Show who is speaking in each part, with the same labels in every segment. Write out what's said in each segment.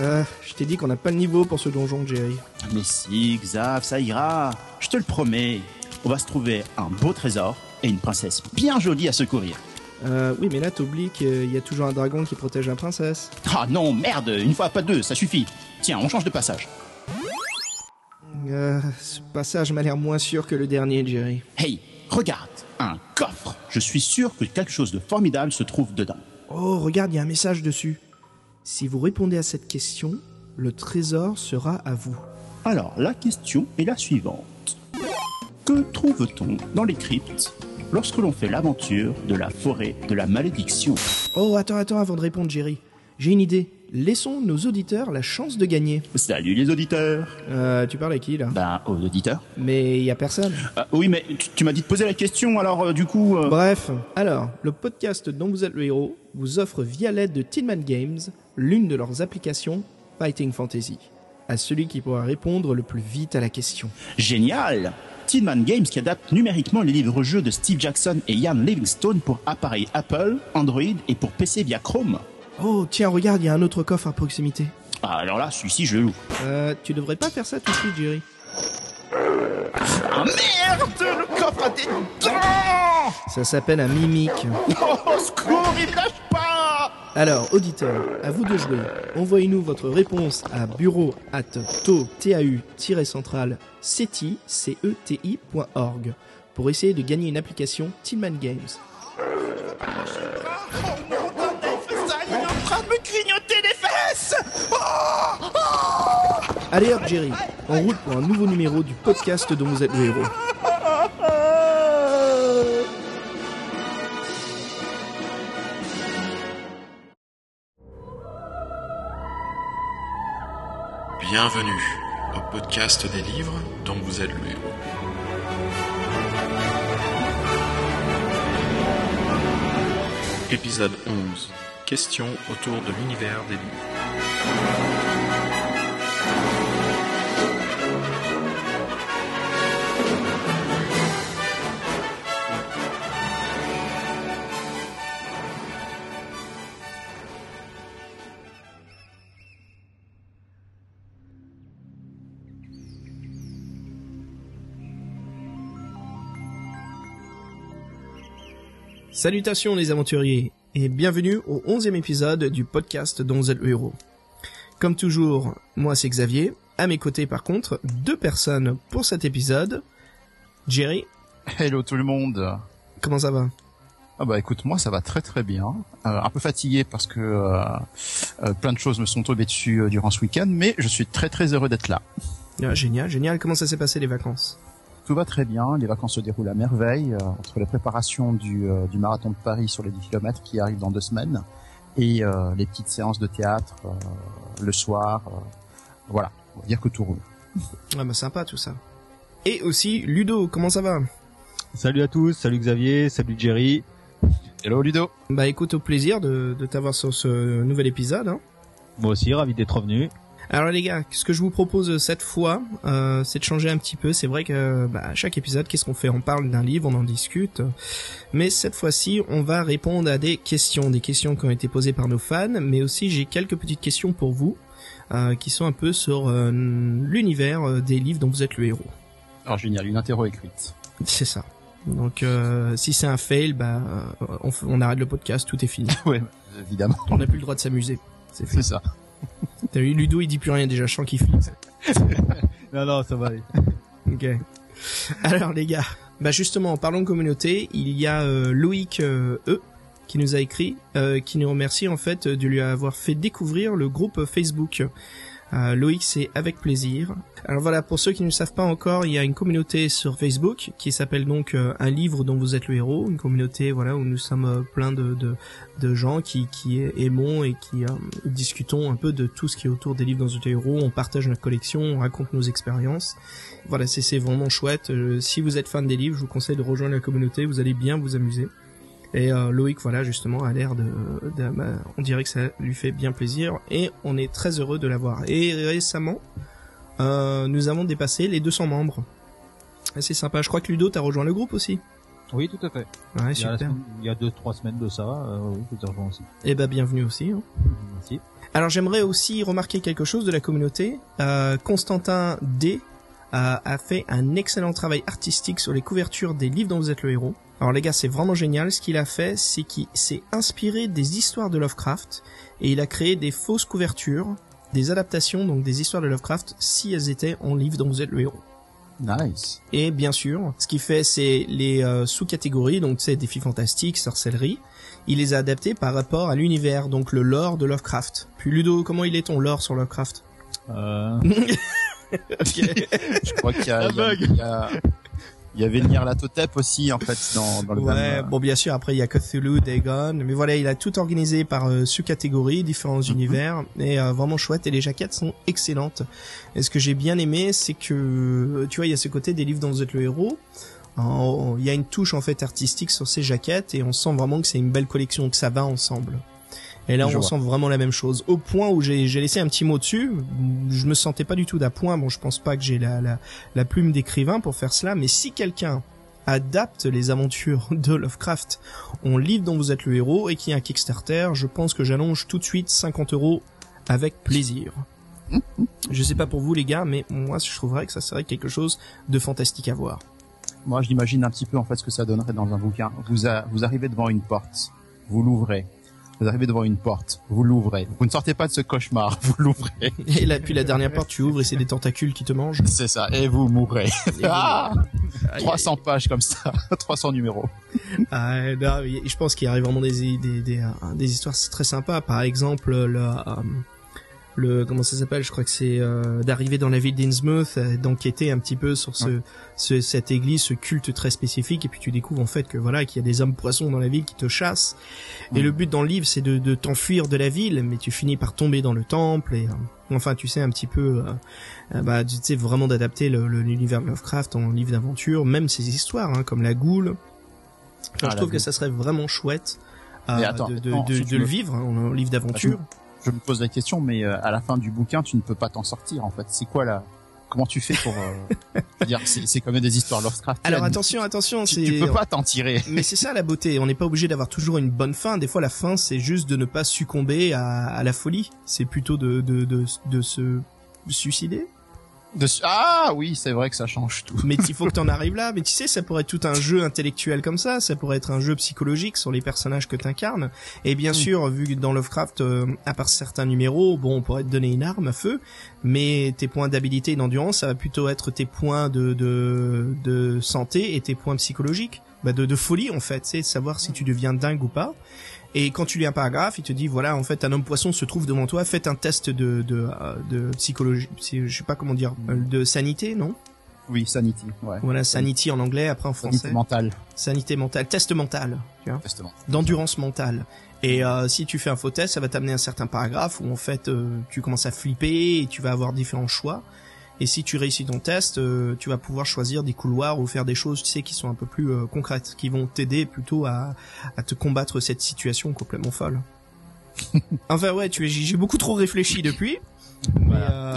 Speaker 1: Euh, je t'ai dit qu'on n'a pas le niveau pour ce donjon, Jerry.
Speaker 2: Mais si, Xav, ça ira. Je te le promets. On va se trouver un beau trésor et une princesse bien jolie à secourir.
Speaker 1: Euh, oui, mais là, t'oublies qu'il y a toujours un dragon qui protège la princesse.
Speaker 2: Ah non, merde, une fois pas deux, ça suffit. Tiens, on change de passage.
Speaker 1: Euh, ce passage m'a l'air moins sûr que le dernier, Jerry.
Speaker 2: Hey, regarde, un coffre. Je suis sûr que quelque chose de formidable se trouve dedans.
Speaker 1: Oh, regarde, il y a un message dessus. Si vous répondez à cette question, le trésor sera à vous.
Speaker 2: Alors, la question est la suivante. Que trouve-t-on dans les cryptes lorsque l'on fait l'aventure de la forêt de la malédiction?
Speaker 1: Oh, attends, attends, avant de répondre, Jerry. J'ai une idée. Laissons nos auditeurs la chance de gagner.
Speaker 2: Salut les auditeurs
Speaker 1: Euh, tu parles à qui, là?
Speaker 2: Ben, aux auditeurs.
Speaker 1: Mais il y a personne.
Speaker 2: Euh, oui, mais tu, tu m'as dit de poser la question, alors euh, du coup... euh,
Speaker 1: Bref, alors, le podcast dont vous êtes le héros vous offre via l'aide de Tinman Games l'une de leurs applications Fighting Fantasy. À celui qui pourra répondre le plus vite à la question.
Speaker 2: Génial Tin Man Games qui adapte numériquement les livres-jeux de Steve Jackson et Ian Livingstone pour appareils Apple, Android et pour PC via Chrome.
Speaker 1: Oh, tiens, regarde, il y a un autre coffre à proximité.
Speaker 2: Ah, alors là, celui-ci, je le loue.
Speaker 1: Euh, tu devrais pas faire ça tout de suite, Jerry.
Speaker 2: Ah merde Le coffre a des dents
Speaker 1: Ça s'appelle un mimique.
Speaker 2: Oh, secours, il lâche pas
Speaker 1: Alors, auditeurs, à vous de jouer. Envoyez-nous votre réponse à bureau at tau-central ceti, C-E-T-I.org pour essayer de gagner une application Tillman Games. Allez hop, Jerry, en route pour un nouveau numéro du podcast dont vous êtes le héros.
Speaker 3: Bienvenue au podcast des livres dont vous êtes le. Épisode 11. Questions autour de l'univers des livres.
Speaker 1: Salutations les aventuriers et bienvenue au onzième épisode du podcast dont vous êtes le héros. Comme toujours, moi c'est Xavier. À mes côtés par contre, deux personnes pour cet épisode. Jerry,
Speaker 4: Hello tout le monde.
Speaker 1: comment ça va?
Speaker 4: Ah bah écoute, moi ça va très très bien. Euh, un peu fatigué parce que euh, euh, plein de choses me sont tombées dessus durant ce week-end, mais je suis très très heureux d'être là.
Speaker 1: Ah, Génial, génial. Comment ça s'est passé les vacances?
Speaker 4: Tout va très bien, les vacances se déroulent à merveille, euh, entre les préparations du, euh, du marathon de Paris sur les 10 km qui arrive dans deux semaines, et euh, les petites séances de théâtre euh, le soir. euh, voilà, on va dire que tout roule.
Speaker 1: Ah bah sympa tout ça. Et aussi Ludo, comment ça va?
Speaker 5: Salut à tous, salut Xavier, salut Jerry.
Speaker 4: Hello Ludo
Speaker 1: Bah écoute, au plaisir de, de t'avoir sur ce nouvel épisode. Hein.
Speaker 5: Moi aussi, ravi d'être venu.
Speaker 1: Alors les gars, ce que je vous propose cette fois, euh, c'est de changer un petit peu. C'est vrai que bah, à chaque épisode, qu'est-ce qu'on fait? On parle d'un livre, on en discute. Mais cette fois-ci, on va répondre à des questions, des questions qui ont été posées par nos fans, mais aussi j'ai quelques petites questions pour vous, euh, qui sont un peu sur euh, l'univers euh, des livres dont vous êtes le héros.
Speaker 4: Alors génial, une interro écrite.
Speaker 1: C'est ça. Donc euh, si c'est un fail, bah euh, on, on arrête le podcast, tout est fini.
Speaker 4: ouais, évidemment,
Speaker 1: On n'a plus le droit de s'amuser. C'est
Speaker 4: ça.
Speaker 1: T'as vu, Ludo, il dit plus rien déjà, je sens qu'il flippe.
Speaker 5: Non, non, ça va aller.
Speaker 1: Ok. Alors les gars, bah justement, en parlant de communauté, il y a euh, Loïc euh, E qui nous a écrit, euh, qui nous remercie en fait de lui avoir fait découvrir le groupe Facebook. Euh, Loïc, c'est avec plaisir. Alors voilà, pour ceux qui ne le savent pas encore, il y a une communauté sur Facebook qui s'appelle donc euh, Un livre dont vous êtes le héros, une communauté voilà où nous sommes euh, plein de, de, gens qui, qui aimons et qui euh, discutons un peu de tout ce qui est autour des livres dont vous héros. On partage notre collection, on raconte nos expériences. Voilà, c'est vraiment chouette. Si vous êtes fan des livres, je vous conseille de rejoindre la communauté. Vous allez bien vous amuser. Et euh, Loïc, voilà, justement, a l'air de, de- bah, on dirait que ça lui fait bien plaisir, et on est très heureux de l'avoir. Et récemment, euh, nous avons dépassé les 200 membres. Et C'est sympa. Je crois que Ludo, t'as rejoint le groupe aussi.
Speaker 5: Oui, tout à fait.
Speaker 1: Ouais,
Speaker 5: Il y a,
Speaker 1: super.
Speaker 5: il y a deux, trois semaines de ça, euh, oui, je te rejoins aussi.
Speaker 1: Et bah bienvenue aussi. hein.
Speaker 5: Merci.
Speaker 1: Alors j'aimerais aussi remarquer quelque chose de la communauté. Euh, Constantin D euh, a fait un excellent travail artistique sur les couvertures des livres dont vous êtes le héros. Alors les gars, c'est vraiment génial. Ce qu'il a fait, c'est qu'il s'est inspiré des histoires de Lovecraft et il a créé des fausses couvertures, des adaptations, donc des histoires de Lovecraft, si elles étaient en livre dont vous êtes le héros.
Speaker 4: Nice.
Speaker 1: Et bien sûr, ce qu'il fait, c'est les euh, sous-catégories, donc c'est défis fantastiques, sorcellerie. Il les a adaptés par rapport à l'univers, donc le lore de Lovecraft. Puis Ludo, comment il est ton lore sur Lovecraft?
Speaker 5: Euh,
Speaker 4: Je crois qu'il y a,
Speaker 5: Un
Speaker 4: il y a-
Speaker 5: bug.
Speaker 4: il y a, il y avait Nyarlathotep aussi en fait dans, dans le
Speaker 1: Ouais,
Speaker 4: même. euh,
Speaker 1: bon bien sûr, après il y a Cthulhu, Dagon, mais voilà, il a tout organisé par euh, sous-catégories, différents univers, et euh, vraiment chouette, et les jaquettes sont excellentes. Et ce que j'ai bien aimé, c'est que, euh, tu vois, il y a ce côté des livres dont vous êtes le héros, il y a une touche en fait artistique sur ces jaquettes, et on sent vraiment que c'est une belle collection, que ça va ensemble. Et là,
Speaker 4: Je
Speaker 1: on
Speaker 4: vois.
Speaker 1: sent vraiment la même chose. Au point où j'ai laissé un petit mot dessus, je me sentais pas du tout d'appoint. Bon, je pense pas que j'ai la, la, la plume d'écrivain pour faire cela, mais si quelqu'un adapte les aventures de Lovecraft en livre dont vous êtes le héros et qui est un Kickstarter, je pense que j'allonge tout de suite 50 euros avec plaisir. Je sais pas pour vous les gars, mais moi je trouverais que ça serait quelque chose de fantastique à voir.
Speaker 4: Moi, je l'imagine un petit peu en fait ce que ça donnerait dans un bouquin. Vous, a- vous arrivez devant une porte, vous l'ouvrez. Vous arrivez devant une porte, vous l'ouvrez. Vous ne sortez pas de ce cauchemar, vous l'ouvrez.
Speaker 1: Et là, puis la dernière porte, tu ouvres et c'est des tentacules qui te mangent.
Speaker 4: C'est ça. Et vous mourrez.
Speaker 1: Et
Speaker 4: Ah
Speaker 1: Aïe,
Speaker 4: 300 pages comme ça, 300 numéros.
Speaker 1: Ah, non, mais je pense qu'il arrive vraiment des, des, des, euh, des histoires très sympas. Par exemple, le, euh, le comment ça s'appelle Je crois que c'est euh, d'arriver dans la ville d'Innsmouth, euh, d'enquêter un petit peu sur ce, ce cette église, ce culte très spécifique, et puis tu découvres en fait que voilà qu'il y a des hommes poissons dans la ville qui te chassent. Et le but dans le livre, c'est de, de t'enfuir de la ville, mais tu finis par tomber dans le temple. Et euh, enfin, tu sais un petit peu, euh, bah, tu sais vraiment d'adapter le- le- l'univers Lovecraft en livre d'aventure, même ses histoires, hein, comme la goule. Enfin,
Speaker 4: Ah,
Speaker 1: je trouve que ça serait vraiment chouette euh,
Speaker 4: attends,
Speaker 1: de, de,
Speaker 4: attends,
Speaker 1: de-
Speaker 4: si
Speaker 1: de
Speaker 4: tu
Speaker 1: le vivre hein, en livre d'aventure.
Speaker 4: Je me pose la question, mais euh, à la fin du bouquin, tu ne peux pas t'en sortir en fait. C'est quoi là Comment tu fais pour euh, dire C'est c'est quand même des histoires Lovecraft.
Speaker 1: Alors attention, attention,
Speaker 4: tu,
Speaker 1: c'est
Speaker 4: tu peux pas t'en tirer.
Speaker 1: mais c'est ça la beauté. On n'est pas obligé d'avoir toujours une bonne fin. Des fois, la fin, c'est juste de ne pas succomber à, à la folie. C'est plutôt de, de, de, de se suicider.
Speaker 4: De- Ah oui, c'est vrai que ça change tout.
Speaker 1: Mais il faut que t'en arrives là. Mais tu sais, ça pourrait être tout un jeu intellectuel comme ça. Ça pourrait être un jeu psychologique sur les personnages que t'incarnes. Et bien sûr, vu que dans Lovecraft, euh, à part certains numéros, bon, on pourrait te donner une arme à feu, mais tes points d'habilité et d'endurance, ça va plutôt être tes points de, de, de santé et tes points psychologiques. Bah de, de folie en fait, c'est de savoir si tu deviens dingue ou pas. Et quand tu lis un paragraphe, il te dit voilà en fait un homme poisson se trouve devant toi, faites un test de de, euh, de psychologie, psy- je sais pas comment dire, euh, de sanité non?
Speaker 4: Oui, Sanity, ouais.
Speaker 1: Voilà sanity en anglais, après en français
Speaker 4: mentale,
Speaker 1: sanité mentale, test mental, tu vois,
Speaker 4: justement.
Speaker 1: d'endurance mentale. Et euh, si tu fais un faux test, ça va t'amener à un certain paragraphe où en fait euh, tu commences à flipper et tu vas avoir différents choix. Et si tu réussis ton test, euh, tu vas pouvoir choisir des couloirs ou faire des choses, tu sais, qui sont un peu plus euh, concrètes, qui vont t'aider plutôt à, à te combattre cette situation complètement folle. enfin ouais, tu j'ai beaucoup trop réfléchi depuis. Mais euh,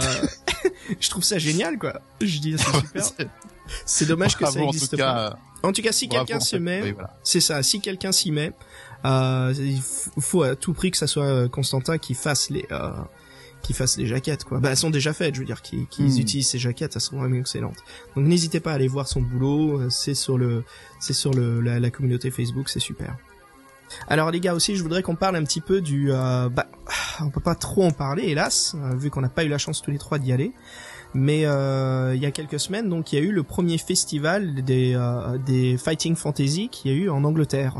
Speaker 1: je trouve ça génial, quoi. Je dis c'est super. C'est dommage que ça
Speaker 4: Bravo, en
Speaker 1: existe
Speaker 4: tout
Speaker 1: pas.
Speaker 4: cas.
Speaker 1: En tout cas, si quelqu'un
Speaker 4: fait.
Speaker 1: met,
Speaker 4: Oui, voilà.
Speaker 1: c'est ça. Si quelqu'un s'y met, euh, il faut à tout prix que ça soit euh, Constantin qui fasse les, euh, qui fasse les jaquettes, quoi. Bah, elles sont déjà faites, je veux dire, qui, qui
Speaker 4: Hmm.
Speaker 1: utilisent ces jaquettes, elles sont vraiment excellentes. Donc n'hésitez pas à aller voir son boulot. euh, C'est sur le, c'est sur le, la, la communauté Facebook, c'est super. Alors les gars aussi, je voudrais qu'on parle un petit peu du, euh, bah, on peut pas trop en parler, hélas, euh, vu qu'on n'a pas eu la chance tous les trois d'y aller. Mais euh, il y a quelques semaines, donc il y a eu le premier festival des euh, des fighting fantasy qu'il y a eu en Angleterre,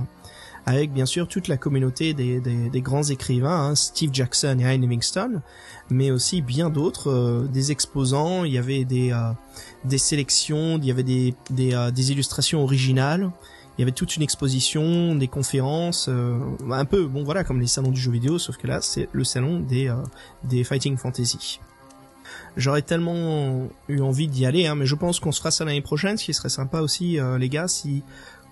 Speaker 1: avec bien sûr toute la communauté des des, des grands écrivains, hein, Steve Jackson et Ian Livingstone, mais aussi bien d'autres, euh, des exposants. Il y avait des euh, des sélections, il y avait des des, euh, des illustrations originales. Il y avait toute une exposition, des conférences, euh, un peu, bon voilà, comme les salons du jeu vidéo, sauf que là, c'est le salon des, euh, des Fighting Fantasy. J'aurais tellement eu envie d'y aller, hein, mais je pense qu'on se fera ça l'année prochaine. Ce qui serait sympa aussi, euh, les gars, si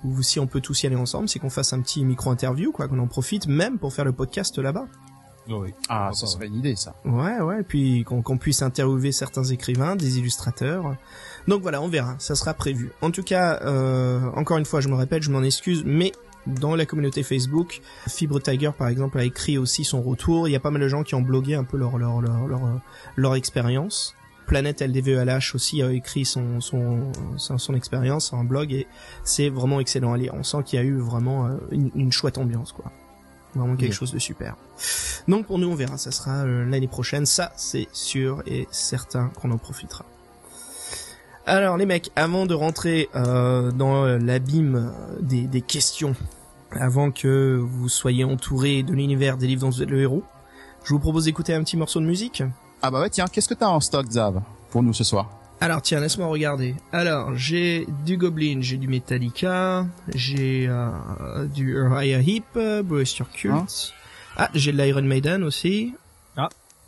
Speaker 1: ou si on peut tous y aller ensemble, c'est qu'on fasse un petit micro-interview, quoi, qu'on en profite même pour faire le podcast là-bas.
Speaker 5: oui.
Speaker 4: Ah,
Speaker 5: pas,
Speaker 4: serait une idée, ça.
Speaker 1: Ouais, ouais, et puis qu'on puisse interviewer certains écrivains, des illustrateurs. Donc voilà, on verra, ça sera prévu. En tout cas, euh, encore une fois, je me répète, je m'en excuse, mais dans la communauté Facebook. Fibre Tiger, par exemple, a écrit aussi son retour. Il y a pas mal de gens qui ont blogué un peu leur leur leur leur, leur expérience. Planète LDVELH aussi a écrit son son son, son expérience un blog et c'est vraiment excellent à lire. On sent qu'il y a eu vraiment euh, une, une chouette ambiance quoi. Vraiment quelque
Speaker 4: Oui.
Speaker 1: chose de super. Donc pour nous on verra, ça sera euh, l'année prochaine, ça c'est sûr et certain qu'on en profitera. Alors les mecs, avant de rentrer euh, dans l'abîme euh, des, des questions, avant que vous soyez entourés de l'univers des livres dont vous êtes le héros, je vous propose d'écouter un petit morceau de musique.
Speaker 4: Ah bah ouais, tiens, qu'est-ce que t'as en stock, Zav, pour nous ce soir?
Speaker 1: Alors tiens, laisse-moi regarder. Alors, j'ai du Goblin, j'ai du Metallica, j'ai euh, du Uriah Heep, euh, Your Cult.
Speaker 4: Hein?
Speaker 1: Ah, j'ai de l'Iron Maiden aussi.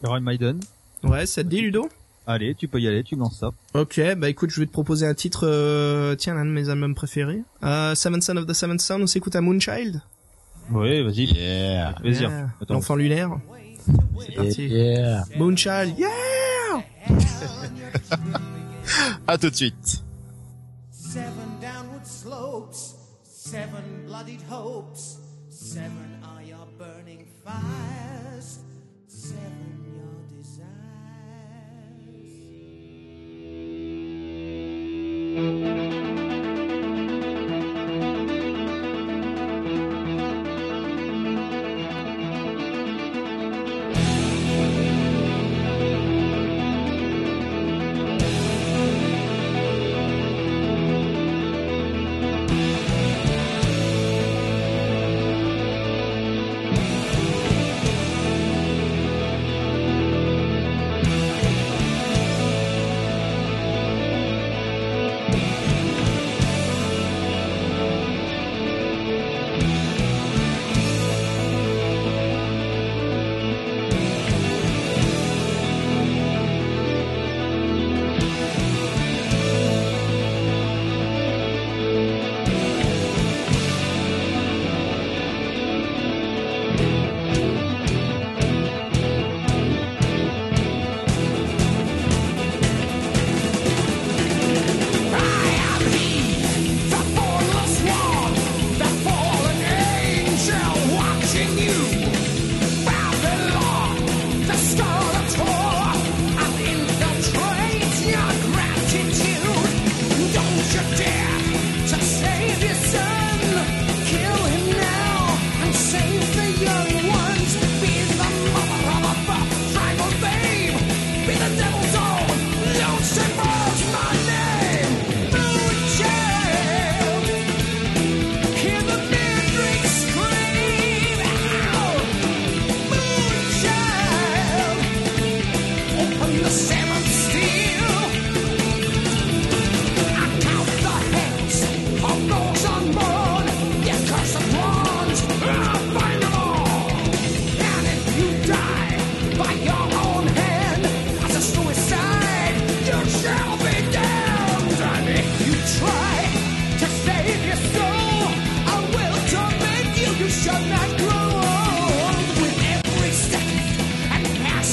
Speaker 5: Iron Maiden.
Speaker 1: Ouais, ça te dit Ludo?
Speaker 5: Allez, tu peux y aller, tu lances ça.
Speaker 1: Ok, bah écoute, je vais te proposer un titre, euh, tiens, l'un de mes albums préférés. Euh, Seven Son of the Seventh Son, on s'écoute à Moonchild?
Speaker 5: Oui, vas-y.
Speaker 4: Yeah.
Speaker 5: Vas-y.
Speaker 1: Yeah.
Speaker 5: Attends.
Speaker 1: L'enfant lunaire. C'est.
Speaker 4: Yeah.
Speaker 1: Moonchild, yeah
Speaker 4: À tout de suite.
Speaker 6: Seven downward slopes, seven bloodied hopes, seven are your burning fires,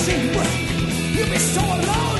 Speaker 6: see, you'll be
Speaker 7: so alone.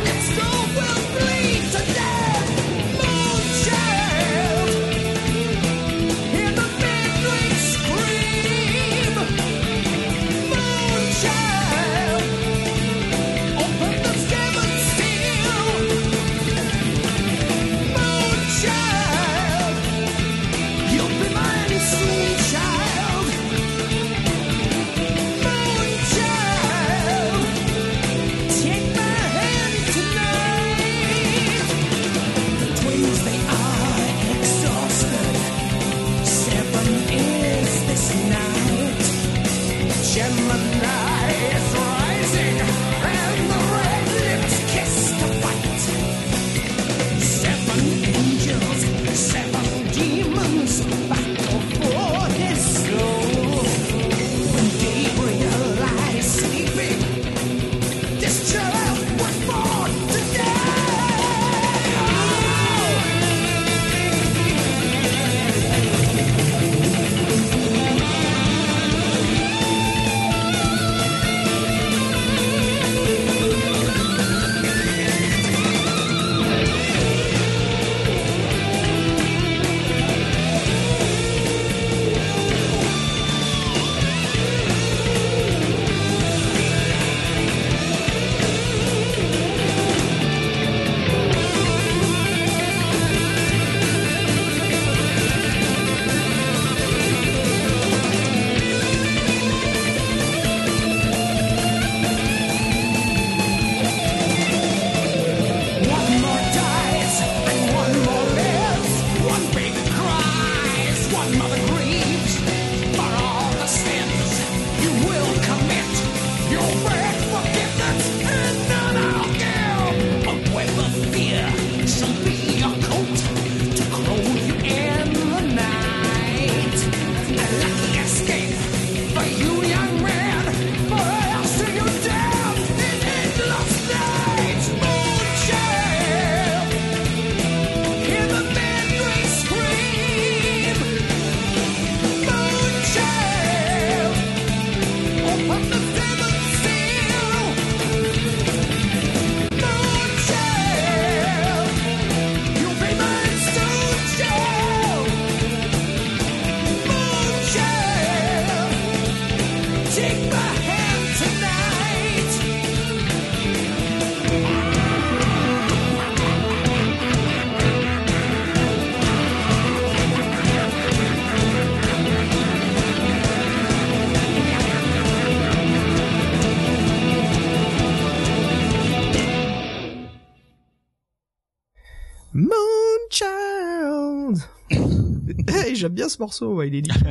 Speaker 1: J'aime bien ce morceau, ouais, il est dit.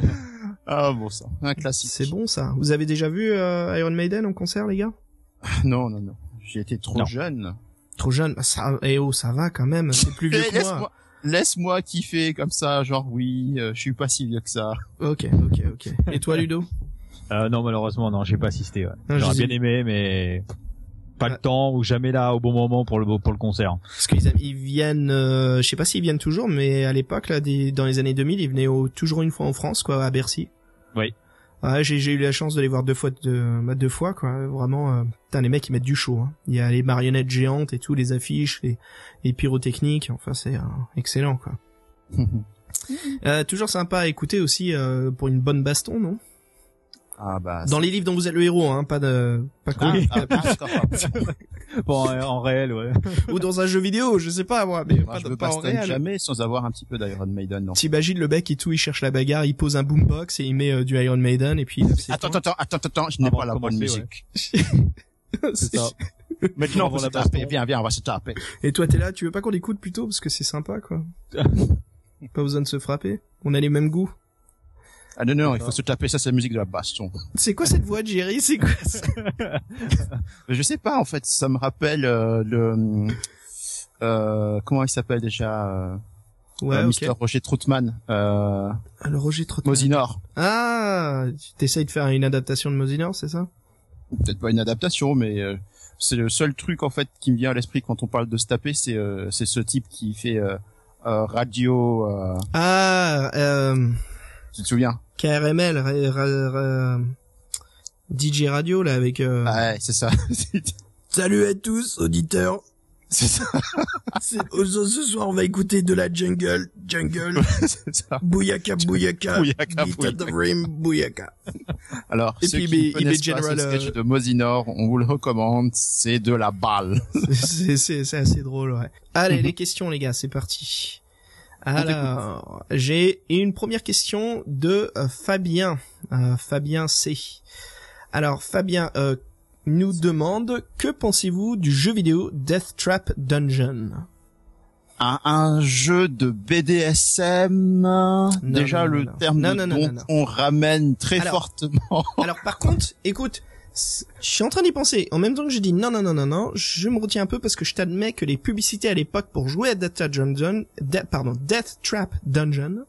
Speaker 2: Ah bon ça, un classique.
Speaker 1: C'est bon ça. Vous avez déjà vu euh, Iron Maiden en concert, les gars?
Speaker 2: Non, non, non. J'ai été trop
Speaker 5: Non.
Speaker 2: jeune.
Speaker 1: Trop jeune, bah, ça, eh oh, ça va quand même. C'est plus vieux que moi.
Speaker 2: Laisse-moi, laisse-moi kiffer comme ça, genre oui, euh, je suis pas si vieux que ça.
Speaker 1: Ok, ok, ok. Et toi, Ludo?
Speaker 5: Euh, non, malheureusement, non, j'ai pas assisté. Ouais.
Speaker 1: Ah,
Speaker 5: J'aurais bien aimé, mais pas le temps ou jamais là au bon moment pour le pour le concert.
Speaker 1: Parce qu'ils ils viennent, euh, je sais pas s'ils viennent toujours, mais à l'époque, là, des, dans les années 2000, ils venaient au- toujours une fois en France, quoi, à Bercy.
Speaker 5: Oui.
Speaker 1: Ouais, j'ai, j'ai eu la chance de les voir deux fois, de, bah, deux fois, quoi. Vraiment, euh, putain, les mecs, ils mettent du show. Hein. Il y a les marionnettes géantes et tout, les affiches, les, les pyrotechniques. Enfin, c'est euh, excellent, quoi. Euh, toujours sympa à écouter aussi euh, pour une bonne baston, non?
Speaker 2: Ah bah.
Speaker 1: Dans les livres dont vous êtes le héros, hein, pas de, pas
Speaker 2: Ah,
Speaker 1: quoi.
Speaker 2: ah, ah, d'accord.
Speaker 5: Bon, en, réel, ouais.
Speaker 1: ou dans un jeu vidéo, je sais pas moi, mais
Speaker 2: Moi,
Speaker 1: pas,
Speaker 2: je veux
Speaker 1: pas
Speaker 2: pas
Speaker 1: en réel.
Speaker 2: jamais sans avoir un petit peu d'Iron Maiden. Non.
Speaker 1: T'imagines le mec et tout, il cherche la bagarre, il pose un boombox et il met euh, du Iron Maiden et puis.
Speaker 2: Attends, attends, attends, attends, attends, je n'ai pas
Speaker 5: de
Speaker 2: la bonne musique.
Speaker 5: C'est ça.
Speaker 2: Maintenant, on va se taper. Viens, viens, on va se taper.
Speaker 1: Et toi, t'es là, tu veux pas qu'on écoute plutôt parce que c'est sympa, quoi. pas besoin de se frapper. On a les mêmes goûts.
Speaker 2: Ah non, non, il faut se taper. Ça, c'est la musique de la baston.
Speaker 1: C'est quoi cette voix de Jerry? C'est quoi ça?
Speaker 2: Je sais pas, en fait, ça me rappelle euh, le. Euh, comment il s'appelle déjà euh,
Speaker 1: Ouais,
Speaker 2: euh. Mr. Roger Troutman, euh,
Speaker 1: Ah, le Roger Trottmann.
Speaker 2: Mosinor.
Speaker 1: Ah, tu t'essayes de faire une adaptation de Mosinor, c'est ça?
Speaker 2: Peut-être pas une adaptation, mais euh, c'est le seul truc en fait qui me vient à l'esprit quand on parle de se taper, c'est euh, c'est ce type qui fait euh, euh, radio. Euh,
Speaker 1: Ah, euh,
Speaker 2: tu te souviens?
Speaker 1: KRML, ra- ra- ra- DJ Radio là avec. Euh...
Speaker 2: Ouais, c'est ça.
Speaker 1: Salut à tous, auditeurs.
Speaker 2: c'est ça.
Speaker 1: Oh, Ce soir, on va écouter de la jungle, jungle,
Speaker 2: c'est ça.
Speaker 1: bouyaka, bouyaka,
Speaker 2: Bouyaka,
Speaker 1: beat at the
Speaker 2: bouyaka.
Speaker 1: rim, bouyaka.
Speaker 2: Alors,
Speaker 1: Et
Speaker 2: ceux
Speaker 1: puis,
Speaker 2: qui
Speaker 1: met
Speaker 2: connaissent pas
Speaker 1: General,
Speaker 2: ce sketch
Speaker 1: euh,
Speaker 2: de Mosinor, on vous le recommande, c'est de la balle.
Speaker 1: C'est assez drôle, ouais. Allez, les questions, les gars, c'est parti. Alors, j'ai une première question de euh, Fabien, euh, Fabien C. Alors, Fabien euh, nous demande que pensez-vous du jeu vidéo Death Trap Dungeon?
Speaker 2: Un, un jeu de BDSM, déjà
Speaker 1: non,
Speaker 2: le
Speaker 1: non.
Speaker 2: terme
Speaker 1: Non,
Speaker 2: de
Speaker 1: non, non,
Speaker 2: dont
Speaker 1: non, non.
Speaker 2: on ramène très
Speaker 1: Alors,
Speaker 2: fortement.
Speaker 1: Alors par contre, écoute, je suis en train d'y penser. En même temps que je dis non, non, non, non, non, je me retiens un peu parce que je t'admets que les publicités à l'époque pour jouer à Death Trap Dungeon, pardon, Death Trap Dungeon,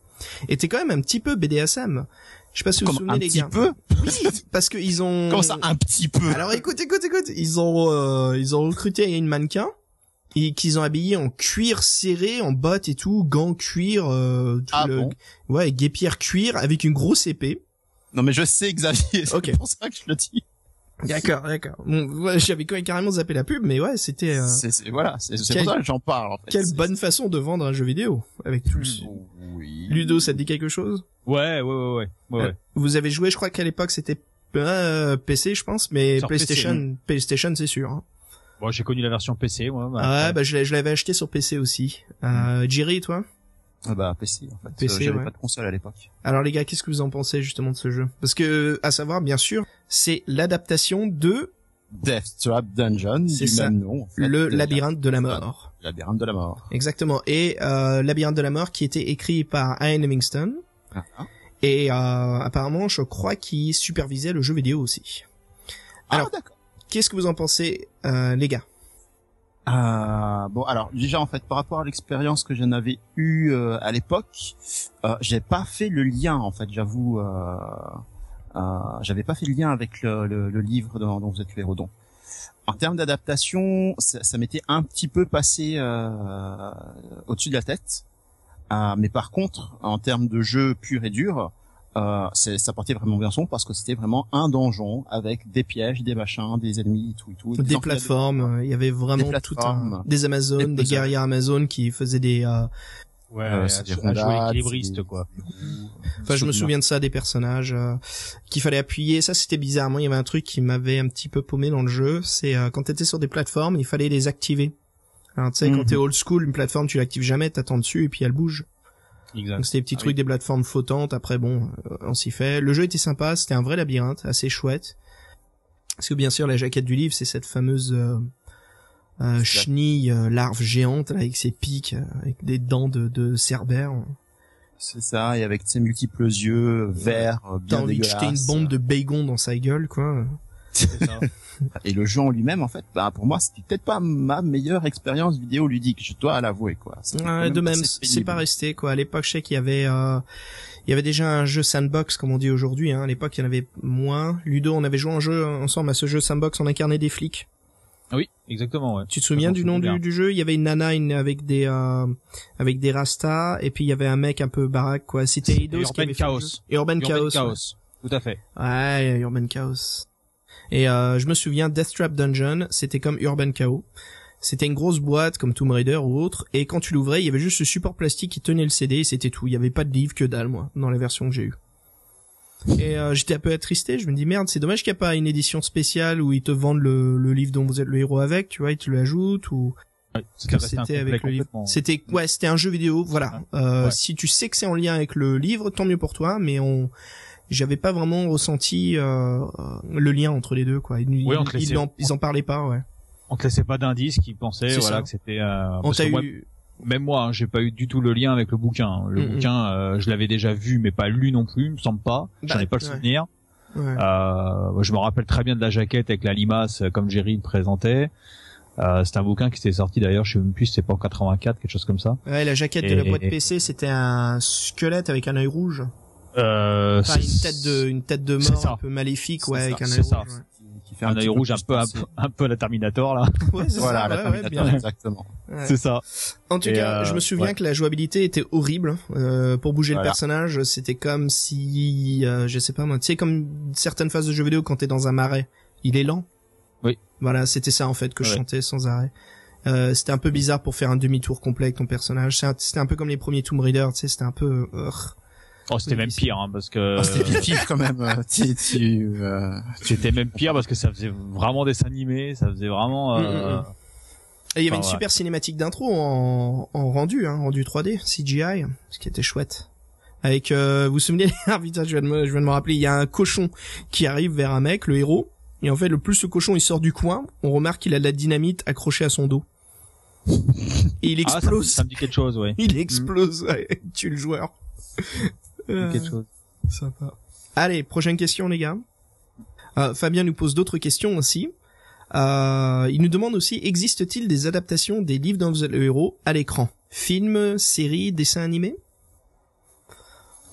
Speaker 1: étaient quand même un petit peu BDSM. Je sais pas si vous vous souvenez
Speaker 2: un
Speaker 1: les
Speaker 2: petit
Speaker 1: gars.
Speaker 2: peu
Speaker 1: Oui, parce que ils ont.
Speaker 2: Comment ça, un petit peu?
Speaker 1: Alors écoute, écoute, écoute. Ils ont, euh, ils ont recruté une mannequin et qu'ils ont habillé en cuir serré, en bottes et tout, gants cuir, euh, tout
Speaker 2: Ah
Speaker 1: le,
Speaker 2: bon?
Speaker 1: Ouais, guépière cuir avec une grosse épée.
Speaker 2: Non mais je sais Xavier, c'est
Speaker 1: Ok.
Speaker 2: pour ça que je le dis.
Speaker 1: D'accord, d'accord. Bon, ouais, j'avais quand même carrément zappé la pub, mais ouais, c'était euh,
Speaker 2: C'est c'est- voilà, c'est pour ça que j'en parle en fait.
Speaker 1: quelle bonne façon de vendre un jeu vidéo avec tout. le-
Speaker 2: Oui.
Speaker 1: Ludo, ça te dit quelque chose?
Speaker 5: Ouais, ouais, ouais, ouais. ouais, ouais.
Speaker 1: Vous avez joué, je crois qu'à l'époque c'était euh, PC, je pense, mais
Speaker 5: Sur PC,
Speaker 1: PlayStation, PlayStation, c'est sûr. hein.
Speaker 5: Bon, j'ai connu la version PC, moi. mais
Speaker 1: Ah ouais, bah je l'ai- je l'avais acheté sur PC aussi. Euh, Jerry, toi?
Speaker 2: Ah bah PC en fait.
Speaker 1: PC,
Speaker 2: Euh, J'avais
Speaker 1: ouais.
Speaker 2: pas de console à l'époque.
Speaker 1: Alors les gars, qu'est-ce que vous en pensez justement de ce jeu? Parce que, à savoir, bien sûr, c'est l'adaptation de
Speaker 2: Death Trap Dungeon
Speaker 1: C'est ça.
Speaker 2: même nom. en fait,
Speaker 1: le
Speaker 2: de-
Speaker 1: labyrinthe de la mort.
Speaker 2: Labyrinthe de la mort.
Speaker 1: Exactement. Et euh, labyrinthe de la mort qui était écrit par Ian Livingstone.
Speaker 2: Ah, ah.
Speaker 1: Et euh, apparemment, je crois qu'il supervisait le jeu vidéo aussi. Alors,
Speaker 2: ah d'accord.
Speaker 1: Qu'est-ce que vous en pensez, euh, les gars?
Speaker 2: Euh, bon alors déjà en fait par rapport à l'expérience que j'en avais eue euh, à l'époque, euh, j'ai pas fait le lien en fait, j'avoue. Euh, euh, j'avais pas fait le lien avec le, le, le livre dont, vous êtes le héros. En termes d'adaptation, ça, ça m'était un petit peu passé euh, au-dessus de la tête. Mais par contre, en termes de jeu pur et dur, euh, c'est- ça portait vraiment bien son parce que c'était vraiment un donjon avec des pièges, des machins, des ennemis, tout et tout.
Speaker 1: Des plateformes, euh, il y avait vraiment
Speaker 2: Des
Speaker 1: tout un...
Speaker 2: plateformes.
Speaker 1: Des Amazones,
Speaker 2: Des
Speaker 1: guerriers Amazones qui faisaient des... euh,
Speaker 5: Ouais,
Speaker 2: Euh,
Speaker 5: à,
Speaker 2: c'est des
Speaker 5: à jouer
Speaker 2: roulades,
Speaker 5: équilibriste, quoi.
Speaker 1: Enfin, je me souviens de ça, des personnages euh, qu'il fallait appuyer. Ça, c'était bizarrement. Il y avait un truc qui m'avait un petit peu paumé dans le jeu. C'est euh, quand t'étais sur des plateformes, il fallait les activer. Alors, tu sais, quand
Speaker 2: Mhm.
Speaker 1: t'es old school, une plateforme, tu l'actives jamais, t'attends dessus et puis elle bouge.
Speaker 5: Exact.
Speaker 1: Donc c'était des petits
Speaker 5: Ah
Speaker 1: trucs, des plateformes flottantes. Après, bon, euh, on s'y fait. Le jeu était sympa. C'était un vrai labyrinthe, assez chouette. Parce que bien sûr, la jaquette du livre, c'est cette fameuse euh, euh, chenille, euh, larve géante là, avec ses pics, avec des dents de, de cerbère.
Speaker 4: C'est ça, et avec ses multiples yeux verts, euh,
Speaker 1: T'as
Speaker 4: bien
Speaker 1: envie de jeter une bombe de bacon dans sa gueule, quoi.
Speaker 4: Et le jeu en lui-même, en fait, bah, pour moi, c'était peut-être pas ma meilleure expérience vidéoludique, je dois l'avouer, quoi.
Speaker 1: De même, c'est pas resté, quoi. À l'époque, je sais qu'il y avait, euh, il y avait déjà un jeu sandbox, comme on dit aujourd'hui, hein. À l'époque, il y en avait moins. Ludo, on avait joué un jeu ensemble à ce jeu sandbox, on incarnait des flics.
Speaker 5: Ah oui, exactement, ouais.
Speaker 1: Tu te souviens du nom du, jeu? Il y avait une nana une, avec des euh, avec des rastas et puis il y avait un mec un peu baraque quoi. C'était Eidos qui
Speaker 5: Urban
Speaker 1: avait fait le
Speaker 5: Chaos.
Speaker 1: jeu. Et Urban,
Speaker 5: Urban
Speaker 1: Chaos.
Speaker 5: Chaos.
Speaker 1: Ouais.
Speaker 5: Tout à fait.
Speaker 1: Ouais, Urban Chaos. Et euh, je me souviens Death Trap Dungeon, c'était comme Urban Chaos. C'était une grosse boîte comme Tomb Raider ou autre et quand tu l'ouvrais, il y avait juste ce support plastique qui tenait le CD et c'était tout. Il y avait pas de livre que dalle moi dans la version que j'ai eue. Et euh, j'étais un peu attristé, je me dis merde, c'est dommage qu'il n'y a pas une édition spéciale où ils te vendent le, le livre dont vous êtes le héros avec, tu vois, ils te l'ajoutent ou
Speaker 5: Ouais,
Speaker 1: c'était avec le livre. C'était ouais, c'était un jeu vidéo, voilà. Euh,
Speaker 5: Ouais.
Speaker 1: Si tu sais que c'est en lien avec le livre, tant mieux pour toi. Mais on, j'avais pas vraiment ressenti euh, le lien entre les deux, quoi. Ils,
Speaker 5: Oui, on
Speaker 1: ils, ils en, ils en parlaient pas, ouais.
Speaker 5: On te laissait pas d'indices qui pensaient, voilà,
Speaker 1: ça.
Speaker 5: que c'était. Euh,
Speaker 1: On t'a
Speaker 5: moi, même moi, hein, j'ai pas eu du tout le lien avec le bouquin. Le
Speaker 1: Mm,
Speaker 5: bouquin, euh, je l'avais déjà vu, mais pas lu non plus, il me semble pas. J'en
Speaker 1: Bah,
Speaker 5: ai pas le
Speaker 1: ouais.
Speaker 5: souvenir.
Speaker 1: ouais.
Speaker 5: Euh, je me rappelle très bien de la jaquette avec la limace, euh, comme Jerry le présentait. Euh, c'est un bouquin qui était sorti d'ailleurs, je sais même plus, c'était pas en 84, quelque chose comme ça.
Speaker 1: Ouais, la jaquette de la
Speaker 5: Et-
Speaker 1: boîte PC, c'était un squelette avec un œil rouge.
Speaker 5: Euh,
Speaker 1: Enfin, une
Speaker 5: c'est-
Speaker 1: tête de, une tête de mort
Speaker 5: ça.
Speaker 1: un peu maléfique, ouais,
Speaker 4: ça,
Speaker 1: avec un
Speaker 5: c'est
Speaker 1: œil
Speaker 5: ça.
Speaker 1: rouge. ouais.
Speaker 4: Qui fait
Speaker 5: un
Speaker 4: petit
Speaker 5: œil rouge un peu, un peu, un peu la Terminator là.
Speaker 1: Ouais,
Speaker 4: Voilà,
Speaker 1: ça,
Speaker 4: la
Speaker 1: ouais, ouais,
Speaker 4: Terminator,
Speaker 1: bien.
Speaker 4: exactement.
Speaker 1: Ouais.
Speaker 5: C'est ça.
Speaker 1: En tout
Speaker 5: Et,
Speaker 1: cas,
Speaker 5: euh,
Speaker 1: je me souviens
Speaker 5: ouais.
Speaker 1: que la jouabilité était horrible. Euh, pour bouger le personnage, c'était comme si, euh, je sais pas moi, tu sais comme certaines phases de jeux vidéo quand t'es dans un marais, il est lent.
Speaker 5: Oui.
Speaker 1: Voilà, c'était ça en fait que je chantais sans arrêt. Euh, c'était un peu bizarre pour faire un demi-tour complet avec ton personnage. C'est un- C'était un peu comme les premiers Tomb Raider, tu sais, c'était un peu. euh,
Speaker 5: Oh, c'était même pire, hein, parce que
Speaker 4: Ah, C'était pire quand même. euh, tu, tu, euh,
Speaker 5: c'était même pire parce que ça faisait vraiment dessin animé, ça faisait vraiment.
Speaker 1: Mm,
Speaker 5: Euh...
Speaker 1: mm, mm. Et il y avait
Speaker 5: Enfin,
Speaker 1: une
Speaker 5: ouais.
Speaker 1: super cinématique d'intro en, en rendu, hein, rendu 3D, CGI, ce qui était chouette. Avec, euh, vous vous souvenez, ah putain, je viens, de me, je viens de me rappeler, il y a un cochon qui arrive vers un mec, le héros, et en fait, le plus ce cochon il sort du coin, on remarque qu'il a de la dynamite accrochée à son dos. Et il
Speaker 5: Ah, ça,
Speaker 1: explose.
Speaker 5: ça me dit quelque chose, ouais.
Speaker 1: Il explose, ouais, il tue le joueur. Euh,
Speaker 5: Quelque chose.
Speaker 1: Sympa. Allez, prochaine question, les gars. Euh, Fabien nous pose d'autres questions aussi. Euh, il nous demande aussi, existe-t-il des adaptations des livres dont vous êtes le héros à l'écran? Films, séries, dessins animés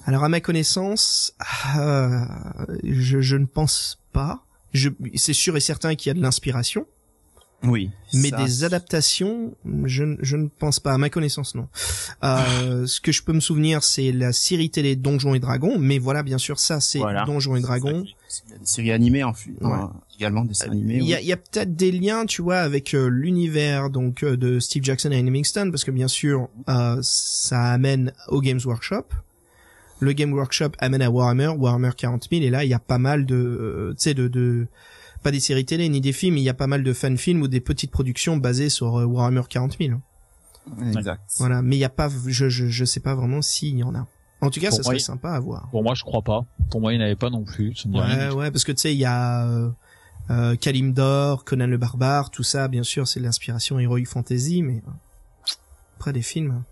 Speaker 1: Alors, à ma connaissance, euh, je, je ne pense pas. Je, c'est sûr et certain qu'il y a de l'inspiration,
Speaker 4: Oui.
Speaker 1: mais
Speaker 4: Ça,
Speaker 1: des adaptations, je, ne- je ne pense pas. À ma connaissance, non. Euh, ce que je peux me souvenir, c'est la série télé Donjons et Dragons, mais voilà, bien sûr, ça, c'est
Speaker 4: Voilà.
Speaker 1: Donjons et Dragons.
Speaker 4: A des séries animées en fu-
Speaker 1: Ouais.
Speaker 4: en- également des séries animées.
Speaker 1: Il y a,
Speaker 4: oui.
Speaker 1: il y a peut-être des liens, tu vois, avec euh, l'univers donc euh, de Steve Jackson et Livingston, parce que bien sûr, euh, ça amène au Games Workshop. Le Game Workshop amène à Warhammer, Warhammer 40 000, et là, il y a pas mal de, euh, tu sais, de, de, pas des séries télé ni des films, il y a pas mal de fan-films ou des petites productions basées sur euh, Warhammer 40 000.
Speaker 4: Exact.
Speaker 1: Voilà, mais il y a pas, je, je, je sais pas vraiment s'il y en a. En tout cas,
Speaker 5: Pour
Speaker 1: ça
Speaker 5: moi,
Speaker 1: serait sympa à voir.
Speaker 5: Pour moi, je crois pas. Pour moi, il n'y en avait pas non plus. Ça me dit rien
Speaker 1: Ouais, ouais, parce que tu sais, il y a euh, euh, Kalimdor, Conan le Barbare, tout ça, bien sûr, c'est de l'inspiration Heroic Fantasy, mais après des films.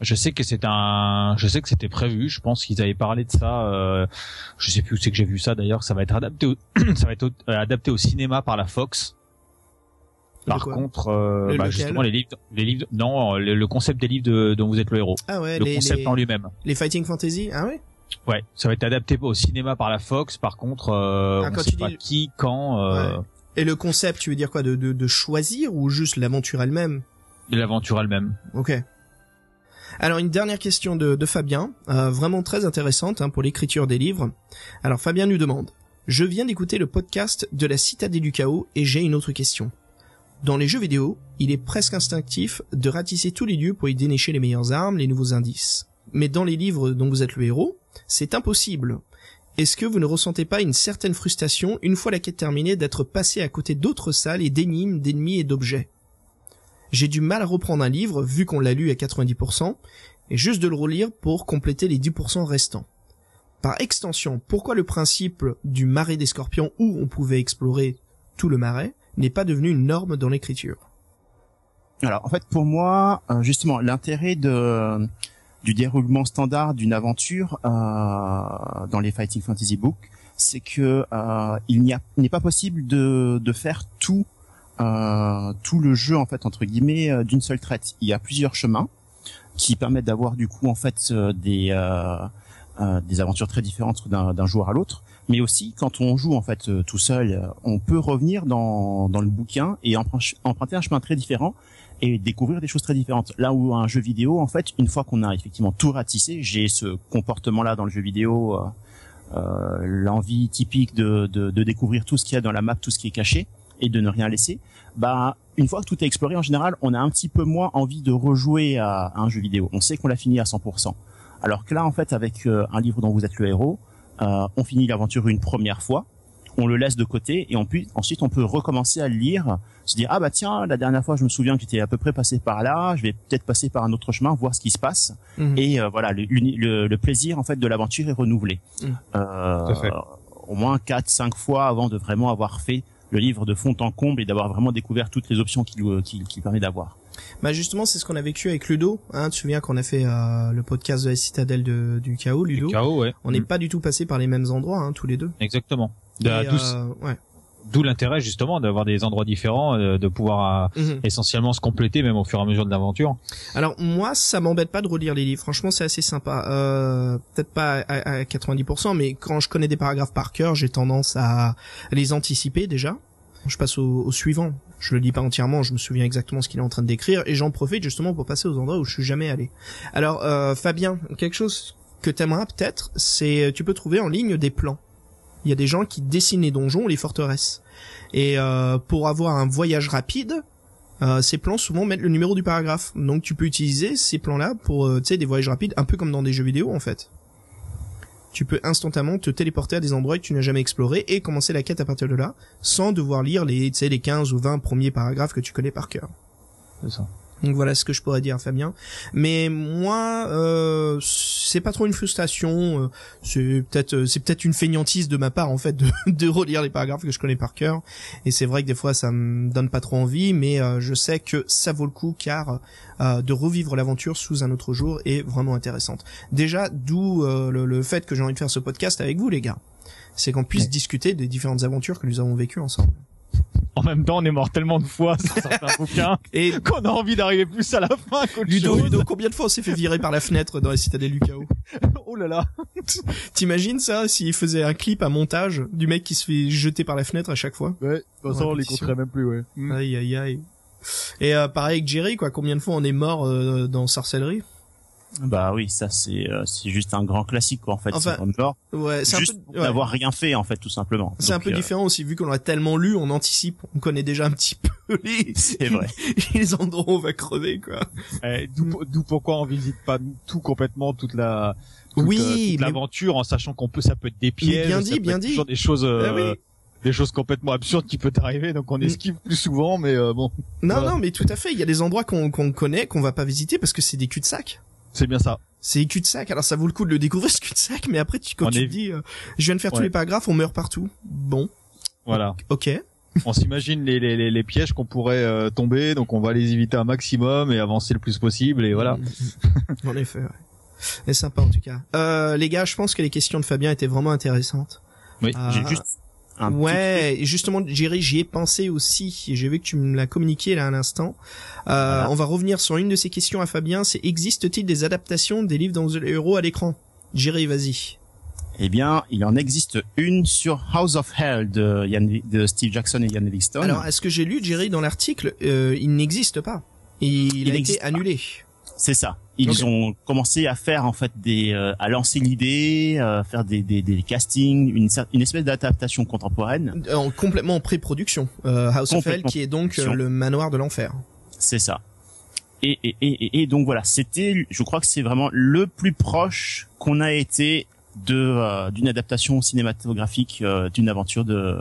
Speaker 5: Je sais que c'est un, je sais que c'était prévu. Je pense qu'ils avaient parlé de ça. Euh... Je sais plus où c'est que j'ai vu ça d'ailleurs. Ça va être adapté, au... ça va être au- euh, adapté au cinéma par la Fox. Par contre, euh,
Speaker 1: Le-
Speaker 5: bah, justement les livres, les livres, non, le, le concept des livres de, dont vous êtes le héros,
Speaker 1: Ah ouais,
Speaker 5: le
Speaker 1: les,
Speaker 5: concept
Speaker 1: les,
Speaker 5: en lui-même.
Speaker 1: les Fighting Fantasy, ah ouais?
Speaker 5: Ouais, ça va être adapté au cinéma par la Fox. Par contre, euh,
Speaker 1: Ah,
Speaker 5: on sait
Speaker 1: tu
Speaker 5: pas
Speaker 1: dis-
Speaker 5: qui, quand, euh,
Speaker 1: Et le concept, tu veux dire quoi de, de, de choisir ou juste l'aventure elle-même?
Speaker 5: L'aventure elle-même.
Speaker 1: Ok. Alors une dernière question de, Fabien, euh, vraiment très intéressante hein, pour l'écriture des livres. Alors Fabien nous demande, je viens d'écouter le podcast de la Citadelle du Chaos et j'ai une autre question. Dans les jeux vidéo, il est presque instinctif de ratisser tous les lieux pour y dénicher les meilleures armes, les nouveaux indices. Mais dans les livres dont vous êtes le héros, c'est impossible. Est-ce que vous ne ressentez pas une certaine frustration, une fois la quête terminée, d'être passé à côté d'autres salles et d'énigmes, d'ennemis et d'objets? J'ai du mal à reprendre un livre, vu qu'on l'a lu à 90%, et juste de le relire pour compléter les 10% restants. Par extension, pourquoi le principe du marais des scorpions où on pouvait explorer tout le marais n'est pas devenu une norme dans l'écriture?
Speaker 4: Alors, en fait, pour moi, euh, justement, l'intérêt de
Speaker 2: du déroulement standard d'une aventure euh, dans les Fighting Fantasy Books, c'est que euh, il n'y a n'est pas possible de, de faire tout tout le jeu en fait entre guillemets euh, d'une seule traite. Il y a plusieurs chemins qui permettent d'avoir du coup en fait euh, des euh, euh, des aventures très différentes d'un joueur à l'autre. Mais aussi quand on joue en fait euh, tout seul, euh, on peut revenir dans dans le bouquin et empr- emprunter un chemin très différent et découvrir des choses très différentes. Là où un jeu vidéo, en fait, une fois qu'on a effectivement tout ratissé, j'ai ce comportement-là dans le jeu vidéo, euh, euh, l'envie typique de, de, de découvrir tout ce qu'il y a dans la map, tout ce qui est caché, et de ne rien laisser. Bah, une fois que tout est exploré, en général, on a un petit peu moins envie de rejouer à, un jeu vidéo. On sait qu'on l'a fini à 100%. Alors que là, en fait, avec euh, un livre dont vous êtes le héros, euh, on finit l'aventure une première fois, on le laisse de côté et on peut, ensuite on peut recommencer à le lire, se dire ah bah tiens la dernière fois je me souviens que j'étais à peu près passé par là, je vais peut-être passer par un autre chemin, voir ce qui se passe
Speaker 1: Mhm.
Speaker 2: et euh, voilà le, l'uni- le, le plaisir en fait de l'aventure est renouvelé.
Speaker 1: Mm.
Speaker 2: Euh,
Speaker 5: Tout à fait.
Speaker 2: au moins quatre cinq fois avant de vraiment avoir fait le livre de fond en comble et d'avoir vraiment découvert toutes les options qu'il euh, qu'il permet d'avoir.
Speaker 1: Bah justement, c'est ce qu'on a vécu avec Ludo. Hein, tu te souviens qu'on a fait euh, le podcast de la citadelle de, du chaos, Ludo?
Speaker 5: Ouais.
Speaker 1: On n'est pas du tout passé par les mêmes endroits, hein, tous les deux.
Speaker 5: Exactement. De-
Speaker 1: Et,
Speaker 5: d'où-
Speaker 1: euh, ouais.
Speaker 5: D'où l'intérêt justement d'avoir des endroits différents, euh, de pouvoir euh,
Speaker 1: Mhm.
Speaker 5: essentiellement se compléter même au fur et à mesure de l'aventure.
Speaker 1: Alors moi, ça m'embête pas de relire les livres. Franchement, c'est assez sympa. Euh, Peut-être pas à, à 90%, mais quand je connais des paragraphes par cœur, j'ai tendance à les anticiper déjà. Je passe au, au suivant. Je le lis pas entièrement, je me souviens exactement ce qu'il est en train de décrire, et j'en profite justement pour passer aux endroits où je suis jamais allé. Alors, euh, Fabien, quelque chose que t'aimeras peut-être, c'est tu peux trouver en ligne des plans. Il y a des gens qui dessinent les donjons, les forteresses. Et euh, pour avoir un voyage rapide, euh, ces plans souvent mettent le numéro du paragraphe. Donc tu peux utiliser ces plans-là pour euh, des voyages rapides, un peu comme dans des jeux vidéo en fait. Tu peux instantanément te téléporter à des endroits que tu n'as jamais explorés et commencer la quête à partir de là, sans devoir lire les les 15 ou 20 premiers paragraphes que tu connais par cœur.
Speaker 5: C'est ça.
Speaker 1: Donc voilà ce que je pourrais dire, Fabien. Mais moi, euh, c'est pas trop une frustration. euh, C'est peut-être, euh, c'est peut-être une feignantise de ma part en fait de, de relire les paragraphes que je connais par cœur. Et c'est vrai que des fois ça me donne pas trop envie, mais euh, je sais que ça vaut le coup car euh, de revivre l'aventure sous un autre jour est vraiment intéressante. Déjà, d'où euh, le, le fait que j'ai envie de faire ce podcast avec vous, les gars. C'est qu'on puisse
Speaker 5: Ouais.
Speaker 1: discuter des différentes aventures que nous avons vécues ensemble.
Speaker 5: En même temps, on est mort tellement de fois sur certains bouquins
Speaker 1: Et
Speaker 5: qu'on a envie d'arriver plus à la fin qu'autre
Speaker 1: Ludo,
Speaker 5: chose.
Speaker 1: Ludo, combien de fois on s'est fait virer par la fenêtre dans la citadelle du chaos
Speaker 5: Oh là là.
Speaker 1: T'imagines ça s'il faisait un clip à montage du mec qui se fait jeter par la fenêtre à chaque fois
Speaker 5: Ouais, de toute façon, on les compterait même plus, ouais.
Speaker 1: Aïe aïe aïe. Et euh, pareil avec Jerry quoi, combien de fois on est mort euh, dans sorcellerie
Speaker 2: Bah oui, ça c'est euh, c'est juste un grand classique quoi en fait.
Speaker 1: Enfin,
Speaker 2: c'est comme genre
Speaker 1: Ouais, c'est un
Speaker 2: juste
Speaker 1: peu ouais.
Speaker 2: d'avoir rien fait en fait tout simplement.
Speaker 1: C'est un peu
Speaker 2: euh,
Speaker 1: différent aussi vu qu'on a tellement lu, on anticipe, on connaît déjà un petit peu les
Speaker 2: C'est vrai.
Speaker 1: les endroits où on va crever quoi.
Speaker 5: Eh, D'où d'où pourquoi on visite pas tout complètement toute la toute,
Speaker 1: Oui,
Speaker 5: euh, toute
Speaker 1: mais-
Speaker 5: l'aventure en sachant qu'on peut ça peut être des pièges,
Speaker 1: bien dit,
Speaker 5: peut
Speaker 1: bien dit.
Speaker 5: toujours des choses euh,
Speaker 1: Ah oui.
Speaker 5: des choses complètement absurdes qui peuvent arriver donc on
Speaker 1: Mm.
Speaker 5: esquive plus souvent mais euh, bon,
Speaker 1: Non
Speaker 5: Voilà.
Speaker 1: non, mais tout à fait, il y a des endroits qu'on qu'on connaît qu'on va pas visiter parce que c'est des cul-de-sac.
Speaker 5: C'est bien ça.
Speaker 1: C'est cul-de-sac. Alors ça vaut le coup de le découvrir ce cul-de-sac, mais après tu, quand
Speaker 5: On
Speaker 1: tu
Speaker 5: est-
Speaker 1: te dis, euh, je viens de faire tous les paragraphes, on meurt partout. Bon,
Speaker 5: Voilà.
Speaker 1: ok.
Speaker 5: on s'imagine les, les, les, les pièges qu'on pourrait euh, tomber donc on va les éviter un maximum et avancer le plus possible et voilà.
Speaker 1: en effet. Ouais. C'est sympa en tout cas. Euh, les gars, je pense que les questions de Fabien étaient vraiment intéressantes.
Speaker 5: Oui.
Speaker 2: J'ai juste un
Speaker 1: ouais, justement, Jerry, j'y ai pensé aussi. J'ai vu que tu me l'as communiqué là à l'instant. Euh,
Speaker 2: Voilà.
Speaker 1: On va revenir sur une de ces questions à Fabien. C'est existe-t-il des adaptations des livres dans le héros à l'écran? Jerry, vas-y.
Speaker 2: Eh bien, il en existe une sur House of Hell de, Steve Jackson et Ian Livingstone.
Speaker 1: Alors, est-ce que j'ai lu Jerry dans l'article euh, Il n'existe pas. Il,
Speaker 2: Il
Speaker 1: a été annulé.
Speaker 2: C'est ça. Ils ont commencé à faire en fait des, euh, à lancer l'idée, euh, faire des, des, des castings, une, espèce d'adaptation contemporaine.
Speaker 1: En, complètement en pré-production. Euh, House of Hell, qui est donc euh, le manoir de l'enfer.
Speaker 2: C'est ça. Et, et, et, et- donc voilà, c'était, je crois que c'est vraiment le plus proche qu'on a été de euh, d'une adaptation cinématographique euh, d'une aventure de,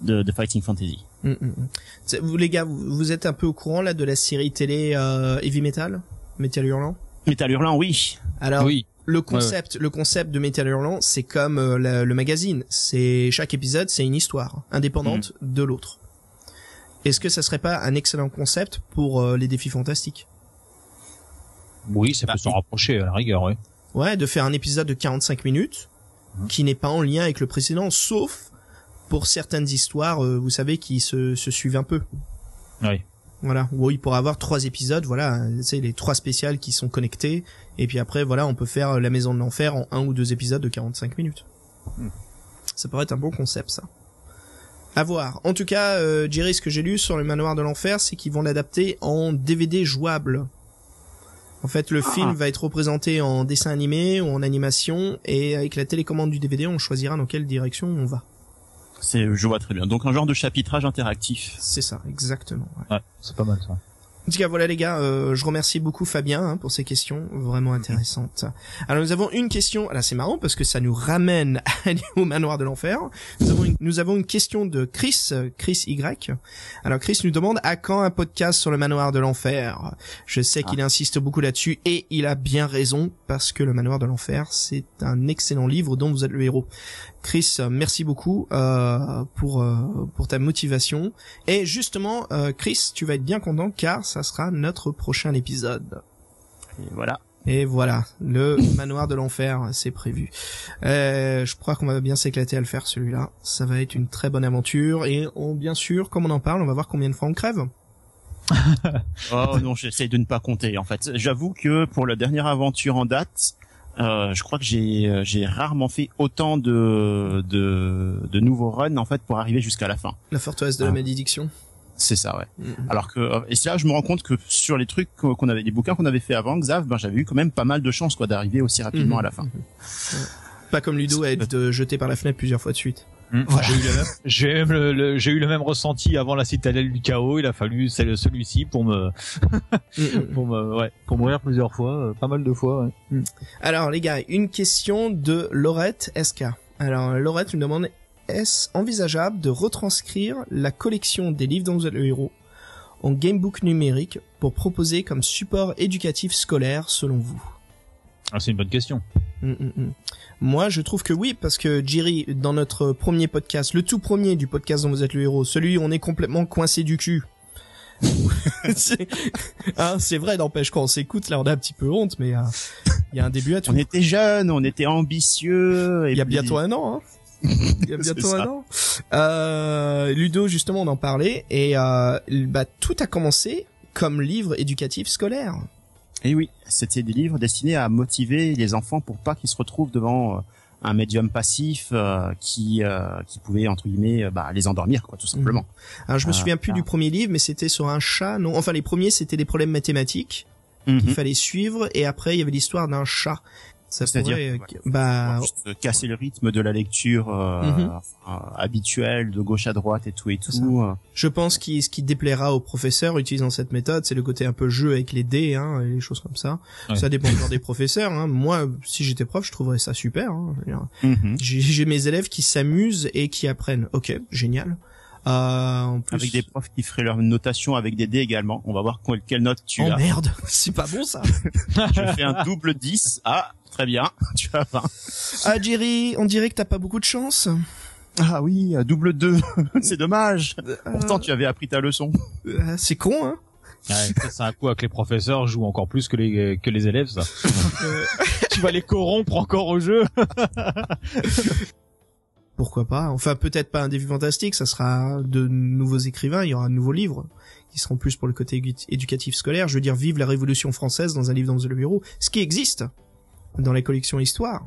Speaker 2: de de fighting fantasy.
Speaker 1: Mm, mm, mm. Vous les gars, vous, vous êtes un peu au courant là de la série télé euh, Heavy Metal, Metal Hurlant?
Speaker 2: Metal Hurlant, oui.
Speaker 1: Alors
Speaker 5: oui.
Speaker 1: le concept, le concept de Metal Hurlant, c'est comme euh, la- le magazine. C'est chaque épisode, c'est une histoire indépendante de l'autre. Est-ce que ça serait pas un excellent concept pour euh, les défis fantastiques?
Speaker 5: Oui, ça peut
Speaker 2: Bah,
Speaker 5: s'en rapprocher à la rigueur, oui.
Speaker 1: Ouais, de faire un épisode de 45 minutes
Speaker 5: Mhm.
Speaker 1: qui n'est pas en lien avec le précédent, sauf pour certaines histoires, euh, vous savez, qui se, se suivent un peu.
Speaker 5: Oui.
Speaker 1: Voilà, où il pourra avoir trois épisodes, voilà, c'est les trois spéciales qui sont connectés, et puis après, voilà, on peut faire la Maison de l'Enfer en un ou deux épisodes de 45 minutes. Ça pourrait être un bon concept, ça. À voir. En tout cas, euh, Jerry, ce que j'ai lu sur le Manoir de l'Enfer, c'est qu'ils vont l'adapter en DVD jouable. En fait, le film va être représenté en dessin animé ou en animation, et avec la télécommande du DVD, on choisira dans quelle direction on va.
Speaker 2: C'est, je vois très bien. Donc un genre de chapitrage interactif.
Speaker 1: C'est ça, exactement. ouais.
Speaker 5: Ouais, c'est pas mal ça.
Speaker 1: En tout cas, voilà les gars, euh, je remercie beaucoup Fabien hein, pour ces questions vraiment intéressantes. Alors nous avons une question, là c'est marrant parce que ça nous ramène au manoir de l'enfer. Nous avons une, nous avons une question de Chris, Chris Y. Alors Chris nous demande à quand un podcast sur le manoir de l'enfer? Je sais qu'il insiste beaucoup là-dessus et il a bien raison parce que le manoir de l'enfer c'est un excellent livre dont vous êtes le héros. Chris, euh, merci beaucoup euh, pour euh, pour ta motivation. Et justement, euh, Chris, tu vas être bien content car ça sera notre prochain épisode.
Speaker 2: Et voilà.
Speaker 1: Et voilà, le manoir de l'enfer, c'est prévu. Euh, je crois qu'on va bien s'éclater à le faire celui-là. Ça va être une très bonne aventure et on, bien sûr, comme on en parle, on va voir combien de fois on crève.
Speaker 2: Oh non, j'essaie de ne pas compter. En fait, j'avoue que pour la dernière aventure en date, euh, je crois que j'ai euh, j'ai rarement fait autant de de, de nouveaux runs en fait pour arriver jusqu'à la fin.
Speaker 1: La forteresse de la
Speaker 2: Ah.
Speaker 1: malédiction.
Speaker 2: C'est ça, ouais.
Speaker 1: Mhm.
Speaker 2: Alors que euh, et c'est là je me rends compte que sur les trucs qu'on avait, les bouquins qu'on avait fait avant, Xav, ben j'avais eu quand même pas mal de chance quoi d'arriver aussi rapidement à la fin.
Speaker 1: Mhm. Ouais. Pas comme Ludo à être euh, jeté par la fenêtre plusieurs fois de suite.
Speaker 5: J'ai eu le même, j'ai même le, le- j'ai eu le même ressenti avant la citadelle du chaos. Il a fallu celui-ci pour me, pour me, ouais, pour mourir plusieurs fois, euh, pas mal de fois. Ouais.
Speaker 1: Alors les gars, une question de Laurette SK. Alors Laurette nous demande est-ce envisageable de retranscrire la collection des livres dont vous êtes le héros en gamebook numérique pour proposer comme support éducatif scolaire selon vous?
Speaker 5: Ah, c'est une bonne question.
Speaker 1: Mm, mm, mm. Moi, je trouve que oui, parce que Jerry, dans notre premier podcast, le tout premier du podcast dont vous êtes le héros, celui où on est complètement coincé du cul. c'est hein, c'est vrai, n'empêche, quand on s'écoute, là, on a un petit peu honte, mais euh, il y a un début à tout.
Speaker 2: On était jeunes, on était ambitieux.
Speaker 1: Il y a
Speaker 2: puis-
Speaker 1: bientôt un an, hein. Il y a bientôt un an. Euh, Ludo, justement, on en parlait, et euh, bah, tout a commencé comme livre éducatif scolaire.
Speaker 2: Et oui, c'était des livres destinés à motiver les enfants pour pas qu'ils se retrouvent devant euh, un médium passif euh, qui euh, qui pouvait entre guillemets euh, bah, les endormir quoi tout simplement.
Speaker 1: Alors, je me souviens plus
Speaker 2: ah.
Speaker 1: du premier livre, mais c'était sur un chat, non Enfin, les premiers, c'était des problèmes mathématiques.
Speaker 2: Mhm.
Speaker 1: qu'il fallait suivre et après il y avait l'histoire d'un chat. Ça
Speaker 2: C'est-à-dire,
Speaker 1: pourrait, euh,
Speaker 2: ouais.
Speaker 1: bah
Speaker 2: juste euh, casser le rythme de la lecture euh,
Speaker 1: Mhm.
Speaker 2: enfin, habituelle de gauche à droite et tout et tout. euh.
Speaker 1: je pense qu'il ce qui déplaira aux professeurs utilisant cette méthode, c'est le côté un peu jeu avec les dés hein, et les choses comme ça.
Speaker 5: Ouais.
Speaker 1: Ça dépend encore des professeurs hein. Moi, si j'étais prof, je trouverais ça super hein.
Speaker 2: Mhm.
Speaker 1: J'ai j'ai mes élèves qui s'amusent et qui apprennent. OK, génial. Euh, en plus
Speaker 2: Avec des profs qui feraient leur notation avec des dés également. On va voir quelle, note tu
Speaker 1: Oh
Speaker 2: as.
Speaker 1: merde, c'est pas bon ça.
Speaker 2: Je fais un double 10. Ah, très bien. Tu as 20.
Speaker 1: Ah Jerry, on dirait que t'as pas beaucoup de chance.
Speaker 2: Ah oui, un double 2. C'est dommage.
Speaker 1: Euh,
Speaker 2: Pourtant, tu avais appris ta leçon.
Speaker 1: euh, c'est con hein.
Speaker 5: Ouais, c'est un coup avec les professeurs jouent encore plus que les que les élèves. Ça. tu vas les corrompre encore au jeu.
Speaker 1: Pourquoi pas Enfin, peut-être pas un début fantastique, ça sera de nouveaux écrivains, il y aura de nouveaux livres qui seront plus pour le côté édu- éducatif scolaire. Je veux dire, vive la Révolution française dans un livre dans le bureau, ce qui existe dans les collections histoire.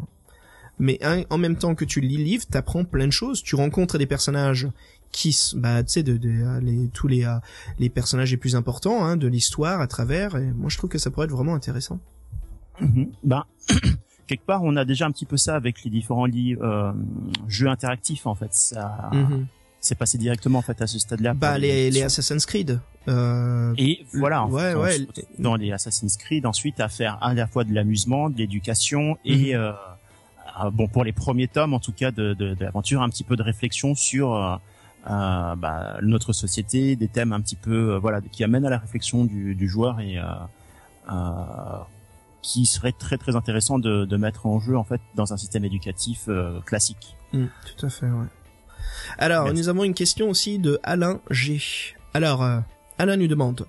Speaker 1: Mais hein, en même temps que tu lis le livre, t'apprends plein de choses. Tu rencontres des personnages qui, bah, tu sais, de, de les, tous les euh, les personnages les plus importants hein, de l'histoire à travers. Et moi, je trouve que ça pourrait être vraiment intéressant.
Speaker 2: Mhm. Ben, quelque part, on a déjà un petit peu ça avec les différents livres, euh, jeux interactifs en fait. Ça,
Speaker 1: Mhm.
Speaker 2: C'est passé directement en fait à ce stade-là.
Speaker 1: Bah, les, les. Assassin's Creed. Euh,
Speaker 2: Et voilà,
Speaker 1: Ouais,
Speaker 2: on
Speaker 1: ouais.
Speaker 2: dans les Assassin's Creed, ensuite à faire à la fois de l'amusement, de l'éducation et
Speaker 1: Mhm.
Speaker 2: euh, bon pour les premiers tomes en tout cas de, de, de l'aventure, un petit peu de réflexion sur euh, euh, bah, notre société, des thèmes un petit peu euh, voilà qui amènent à la réflexion du, du joueur et euh, euh, qui serait très très intéressant de, de mettre en jeu en fait dans un système éducatif euh, classique.
Speaker 1: Mm, tout à fait, ouais. Alors,
Speaker 2: Merci.
Speaker 1: nous avons une question aussi de Alain G. Alors, euh, Alain nous demande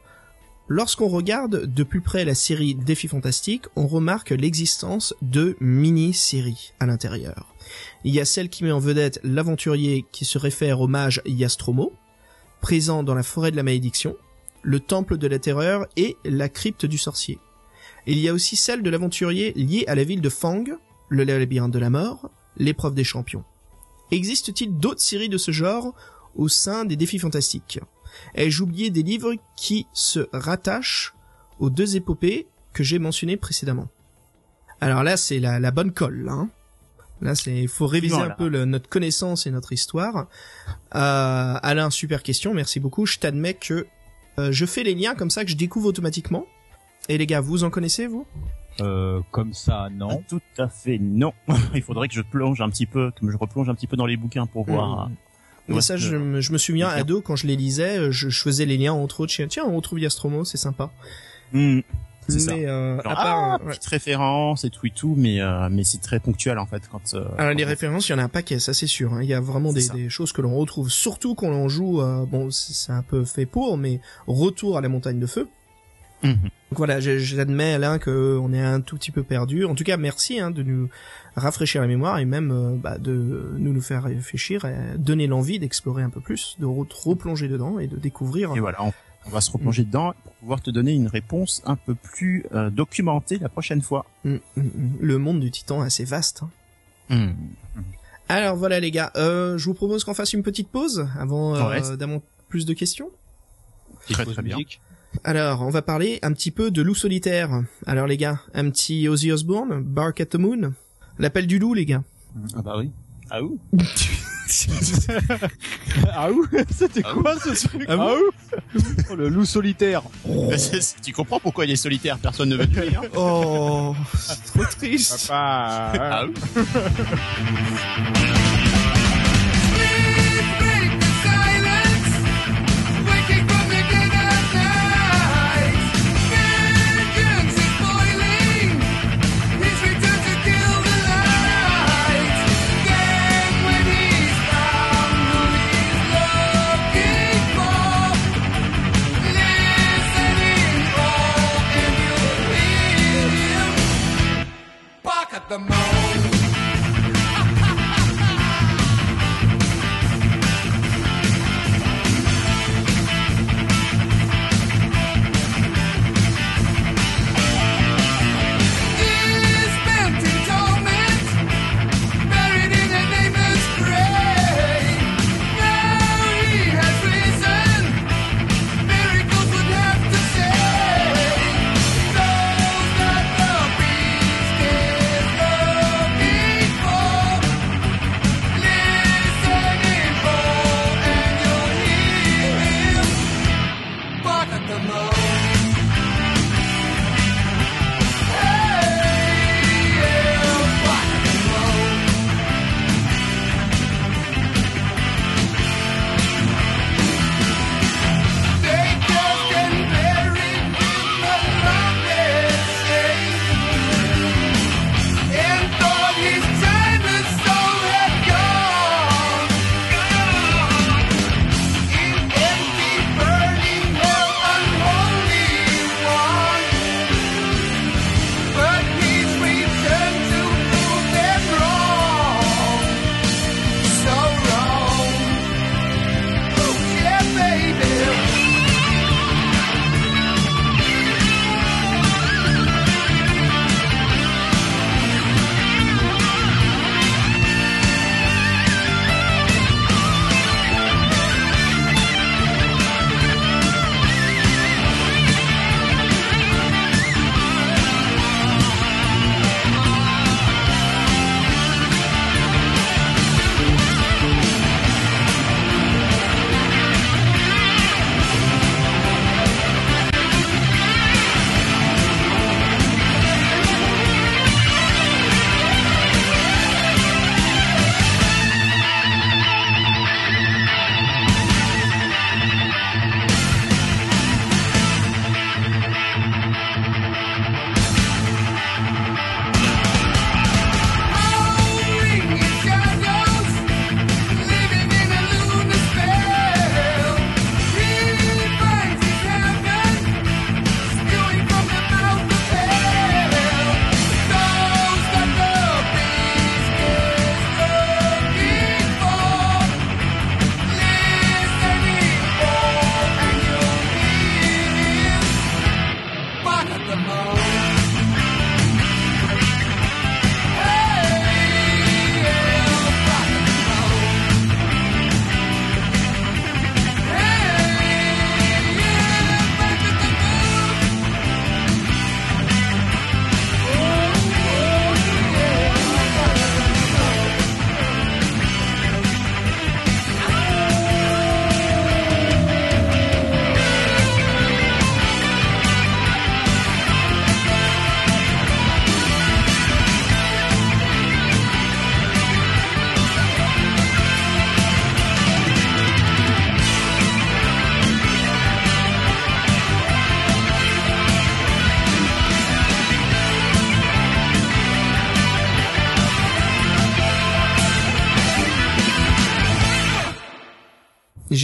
Speaker 1: lorsqu'on regarde de plus près la série Défi Fantastique, on remarque l'existence de mini-séries à l'intérieur. Il y a celle qui met en vedette l'aventurier qui se réfère au mage Yastromo, présent dans la forêt de la malédiction, le temple de la terreur et la crypte du sorcier. Il y a aussi celle de l'aventurier lié à la ville de Fang, le labyrinthe de la mort, l'épreuve des champions. Existe-t-il d'autres séries de ce genre au sein des défis fantastiques? Ai-je oublié des livres qui se rattachent aux deux épopées que j'ai mentionnées précédemment? Alors là, c'est la, la bonne colle. Là, hein. là c'est il faut réviser un peu le- notre connaissance et notre histoire. Euh, Alain, super question, merci beaucoup. Je t'admets que euh, je fais les liens comme ça que je découvre automatiquement. Et les gars, vous en connaissez vous?
Speaker 5: Euh, comme ça, non.
Speaker 2: Tout à fait non. Il faudrait que je plonge un petit peu, que je replonge un petit peu dans les bouquins pour voir.
Speaker 1: Mm.
Speaker 2: où
Speaker 1: Mais
Speaker 2: est-ce
Speaker 1: ça, je, me- je me souviens, ado, quand je les lisais, euh, je, je faisais les liens entre autres. Tiens, tiens, on retrouve Yastromo, c'est sympa.
Speaker 2: Hmm, c'est ça.
Speaker 1: Mais euh,
Speaker 2: Genre,
Speaker 1: à part,
Speaker 2: ah,
Speaker 1: ouais.
Speaker 2: petite référence et tout et tout, mais euh, mais c'est très ponctuel en fait quand. euh,
Speaker 1: Alors les
Speaker 2: quand-
Speaker 1: références, il y en a un paquet, ça c'est sûr. hein. Il y a vraiment des, des choses que l'on retrouve, surtout quand l'on joue. euh, bon, c'est un peu fait pour, mais retour à la montagne de feu.
Speaker 2: Mhm.
Speaker 1: Donc voilà, je- j'admets Alain que on est un tout petit peu perdu. En tout cas, merci hein, de nous rafraîchir la mémoire et même euh, bah, de nous nous faire réfléchir, et donner l'envie d'explorer un peu plus, de re- replonger dedans et de découvrir.
Speaker 2: Et voilà, on, on va se replonger dedans pour pouvoir te donner une réponse un peu plus euh, documentée la prochaine fois.
Speaker 1: Mm, mm, mm. Le monde du Titan est assez vaste. hein. Alors voilà les gars, euh, je vous propose qu'on fasse une petite pause avant euh, d'avoir plus de questions.
Speaker 2: Très très bien.
Speaker 5: Musique.
Speaker 1: Alors, on va parler un petit peu de loup solitaire. Alors les gars, un petit Ozzy Osbourne, Bark at the Moon. L'appel du loup les gars.
Speaker 2: Ah bah oui. Ah ouh.
Speaker 5: ah ouh C'était
Speaker 2: Ah
Speaker 5: quoi ce truc
Speaker 1: Ah ouh
Speaker 5: Oh, Le loup solitaire.
Speaker 2: Bah, tu comprends pourquoi il est solitaire, personne ne veut. Hein
Speaker 1: Oh, c'est trop triste.
Speaker 5: Papa.
Speaker 2: ah ouh.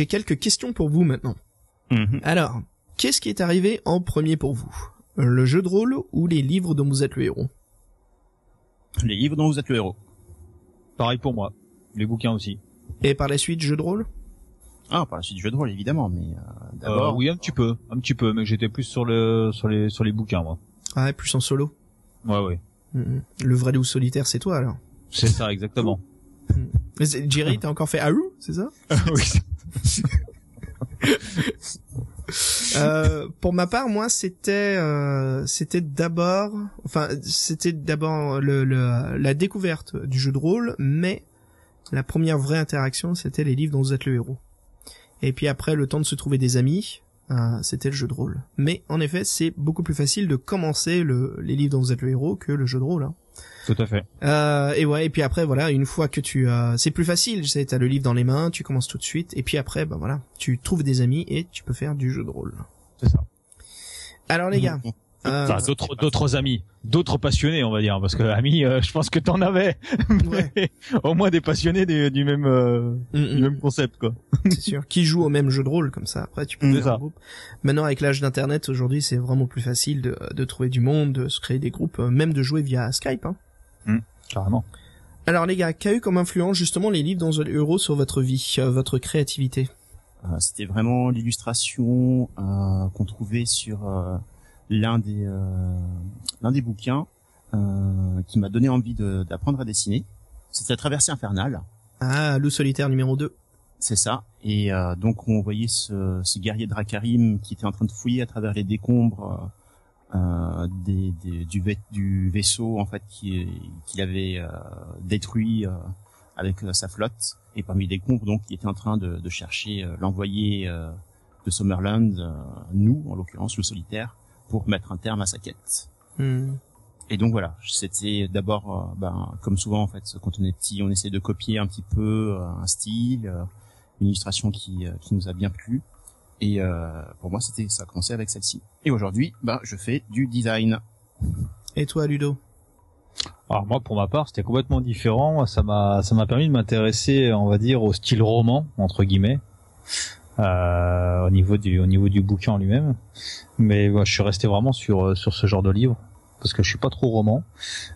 Speaker 1: j'ai quelques questions pour vous maintenant.
Speaker 2: Mhm.
Speaker 1: Alors, qu'est-ce qui est arrivé en premier pour vous? Le jeu de rôle ou les livres dont vous êtes le héros?
Speaker 2: Les livres dont vous êtes le héros.
Speaker 5: Pareil pour moi. Les bouquins aussi.
Speaker 1: Et par la suite, jeu de rôle?
Speaker 2: Ah, par la suite, jeu de rôle, évidemment, mais euh,
Speaker 5: Euh,
Speaker 2: d'abord...
Speaker 5: oui, un petit peu, un petit peu, mais j'étais plus sur le sur les sur les bouquins moi.
Speaker 1: Ouais, plus en solo.
Speaker 5: Ouais, ouais.
Speaker 1: Mhm. Le vrai loup solitaire, c'est toi alors.
Speaker 5: C'est ça exactement.
Speaker 1: Jerry, t'as encore fait Aou, c'est ça?
Speaker 5: Oui.
Speaker 1: Euh, pour ma part, moi, c'était euh, c'était d'abord, enfin, c'était d'abord le, le- la découverte du jeu de rôle, mais la première vraie interaction, c'était les livres dont vous êtes le héros. Et puis après, le temps de se trouver des amis, euh, c'était le jeu de rôle. Mais en effet, c'est beaucoup plus facile de commencer le, les livres dont vous êtes le héros que le jeu de rôle. Hein.
Speaker 5: Tout à fait.
Speaker 1: Euh, et ouais, et puis après voilà, une fois que tu as, c'est plus facile, tu sais, t'as le livre dans les mains, tu commences tout de suite, et puis après, bah voilà, tu trouves des amis et tu peux faire du jeu de rôle.
Speaker 5: C'est ça.
Speaker 1: Alors les gars, euh,
Speaker 5: Enfin, d'autres d'autres amis, d'autres passionnés, on va dire, parce que amis, euh, je pense que t'en avais.
Speaker 1: Ouais.
Speaker 5: Au moins des passionnés du, du même euh,
Speaker 1: mm,
Speaker 5: du
Speaker 1: mm,
Speaker 5: même concept quoi.
Speaker 1: c'est sûr, qui jouent au même jeu de rôle comme ça. Après, tu peux
Speaker 2: Mm,
Speaker 1: faire un
Speaker 5: ça.
Speaker 1: groupe. Maintenant, avec l'âge d'internet, aujourd'hui, c'est vraiment plus facile de, de trouver du monde, de se créer des groupes, euh, même de jouer via Skype. Hein.
Speaker 5: Carrément.
Speaker 1: Alors les gars, qu'a eu comme influence justement les livres dans The Euro sur votre vie, euh, votre créativité?
Speaker 2: Euh, C'était vraiment l'illustration euh, qu'on trouvait sur euh, l'un des euh, l'un des bouquins euh, qui m'a donné envie de- d'apprendre à dessiner. C'était la traversée infernale,
Speaker 1: Ah, Loup solitaire numéro 2.
Speaker 2: c'est ça. Et euh, donc on voyait ce, ce guerrier Dracarim qui était en train de fouiller à travers les décombres euh, des, des- du, du vaisseau en fait qui qu'il avait euh, détruit euh, avec euh, sa flotte. Et parmi les décombres, donc, il était en train de, de chercher euh, l'envoyé euh, de Summerland, euh, nous en l'occurrence le solitaire, pour mettre un terme à sa quête.
Speaker 1: Hmm.
Speaker 2: Et donc voilà, c'était d'abord, ben, comme souvent en fait, quand on est petit, on essaie de copier un petit peu euh, un style, euh, une illustration qui, euh, qui nous a bien plu. Et euh, pour moi, c'était ça a commencé avec celle-ci. Et aujourd'hui, ben, je fais du design.
Speaker 1: Et toi, Ludo?
Speaker 5: Alors moi, pour ma part, c'était complètement différent. Ça m'a, ça m'a permis de m'intéresser, on va dire, au style roman entre guillemets, euh, au niveau du, au niveau du bouquin en lui-même. Mais moi, je suis resté vraiment sur, euh, sur ce genre de livre parce que je suis pas trop roman.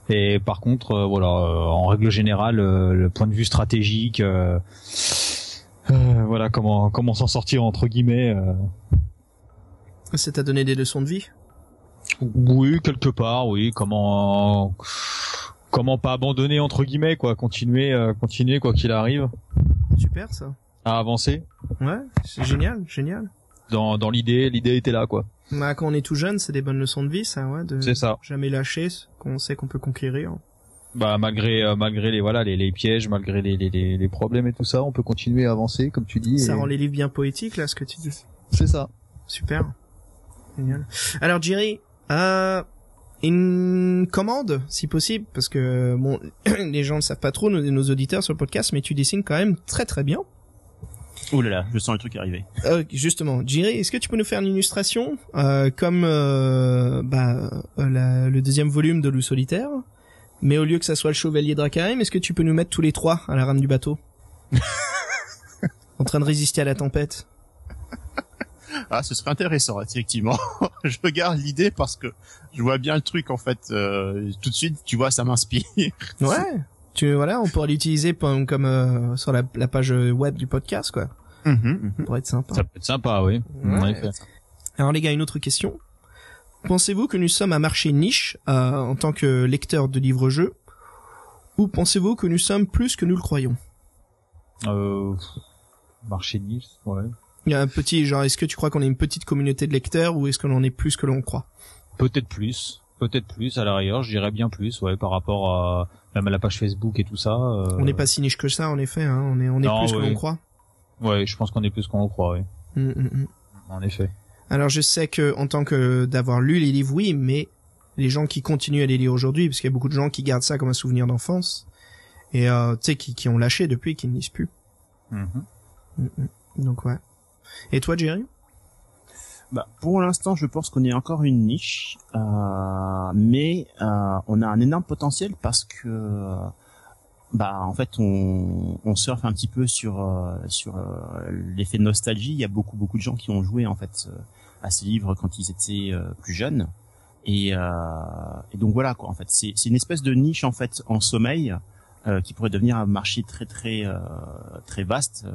Speaker 5: Et par contre, euh, voilà, euh, en règle générale, euh, le point de vue stratégique, euh, voilà, comment, comment s'en sortir entre guillemets. euh,
Speaker 1: Ça t'a donné des leçons de vie?
Speaker 5: Oui, quelque part, oui. Comment comment pas abandonner entre guillemets quoi, continuer euh, continuer quoi qu'il arrive
Speaker 1: Super ça.
Speaker 5: à avancer
Speaker 1: Ouais, c'est génial, génial.
Speaker 5: dans dans l'idée, l'idée était là quoi.
Speaker 1: Bah, quand on est tout jeune, c'est des bonnes leçons de vie, ça, ouais, de
Speaker 5: C'est ça.
Speaker 1: jamais lâcher ce qu'on sait qu'on peut conquérir.
Speaker 5: Bah malgré euh, malgré les voilà les, les pièges, malgré les, les les les problèmes et tout ça, on peut continuer à avancer comme tu dis.
Speaker 1: Ça
Speaker 5: et-
Speaker 1: rend les livres bien poétiques, là, ce que tu dis.
Speaker 5: C'est ça.
Speaker 1: Super. Génial. Alors, Jerry, euh, une commande, si possible, parce que, bon, les gens ne savent pas trop, nos, nos auditeurs sur le podcast, mais tu dessines quand même très très bien.
Speaker 2: Ouh là là, je sens le truc arriver.
Speaker 1: Euh, justement, Jerry, est-ce que tu peux nous faire une illustration, euh, comme, euh, bah, euh, la- le deuxième volume de Loup solitaire, mais au lieu que ça soit le chevalier Dracarim, est-ce que tu peux nous mettre tous les trois à la rame du bateau En train de résister à la tempête.
Speaker 2: Ah, ce serait intéressant, effectivement. je regarde l'idée parce que je vois bien le truc en fait. euh, tout de suite, tu vois, ça m'inspire.
Speaker 1: Ouais. Tu voilà, on pourrait l'utiliser comme, comme euh, sur la, la page web du podcast, quoi.
Speaker 2: Mhm,
Speaker 1: Ça pourrait être sympa.
Speaker 5: Ça peut être sympa, oui.
Speaker 1: Ouais. Alors les gars, une autre question. Pensez-vous que nous sommes un marché niche euh, en tant que lecteur de livres-jeux ou pensez-vous que nous sommes plus que nous le croyons?
Speaker 5: Euh, marché de Nice, ouais.
Speaker 1: Il y a un petit genre, est-ce que tu crois qu'on est une petite communauté de lecteurs ou est-ce qu'on en est plus que l'on croit?
Speaker 5: Peut-être plus, peut-être plus à l'arrière, je dirais bien plus, ouais, par rapport à même à la page Facebook et tout ça. euh,
Speaker 1: On n'est pas si niche que ça, en effet. Hein. On est, on est
Speaker 5: Non,
Speaker 1: plus que l'on croit.
Speaker 5: Ouais, je pense qu'on est plus qu'on le croit, oui.
Speaker 1: Hum, hum.
Speaker 5: En effet.
Speaker 1: Alors je sais que en tant que d'avoir lu les livres, oui, mais les gens qui continuent à les lire aujourd'hui, parce qu'il y a beaucoup de gens qui gardent ça comme un souvenir d'enfance et euh, tu sais qui, qui ont lâché depuis, qui ne lisent plus.
Speaker 5: Mhm.
Speaker 1: Donc ouais. Et toi, Jerry?
Speaker 2: Bah, pour l'instant, je pense qu'on est encore une niche, euh, mais euh, on a un énorme potentiel parce que euh, bah en fait on, on surfe un petit peu sur euh, sur euh, l'effet de nostalgie. Il y a beaucoup beaucoup de gens qui ont joué en fait euh, à ces livres quand ils étaient euh, plus jeunes. Et, euh, et donc voilà quoi en fait c'est c'est une espèce de niche en fait en sommeil euh, qui pourrait devenir un marché très très euh, très vaste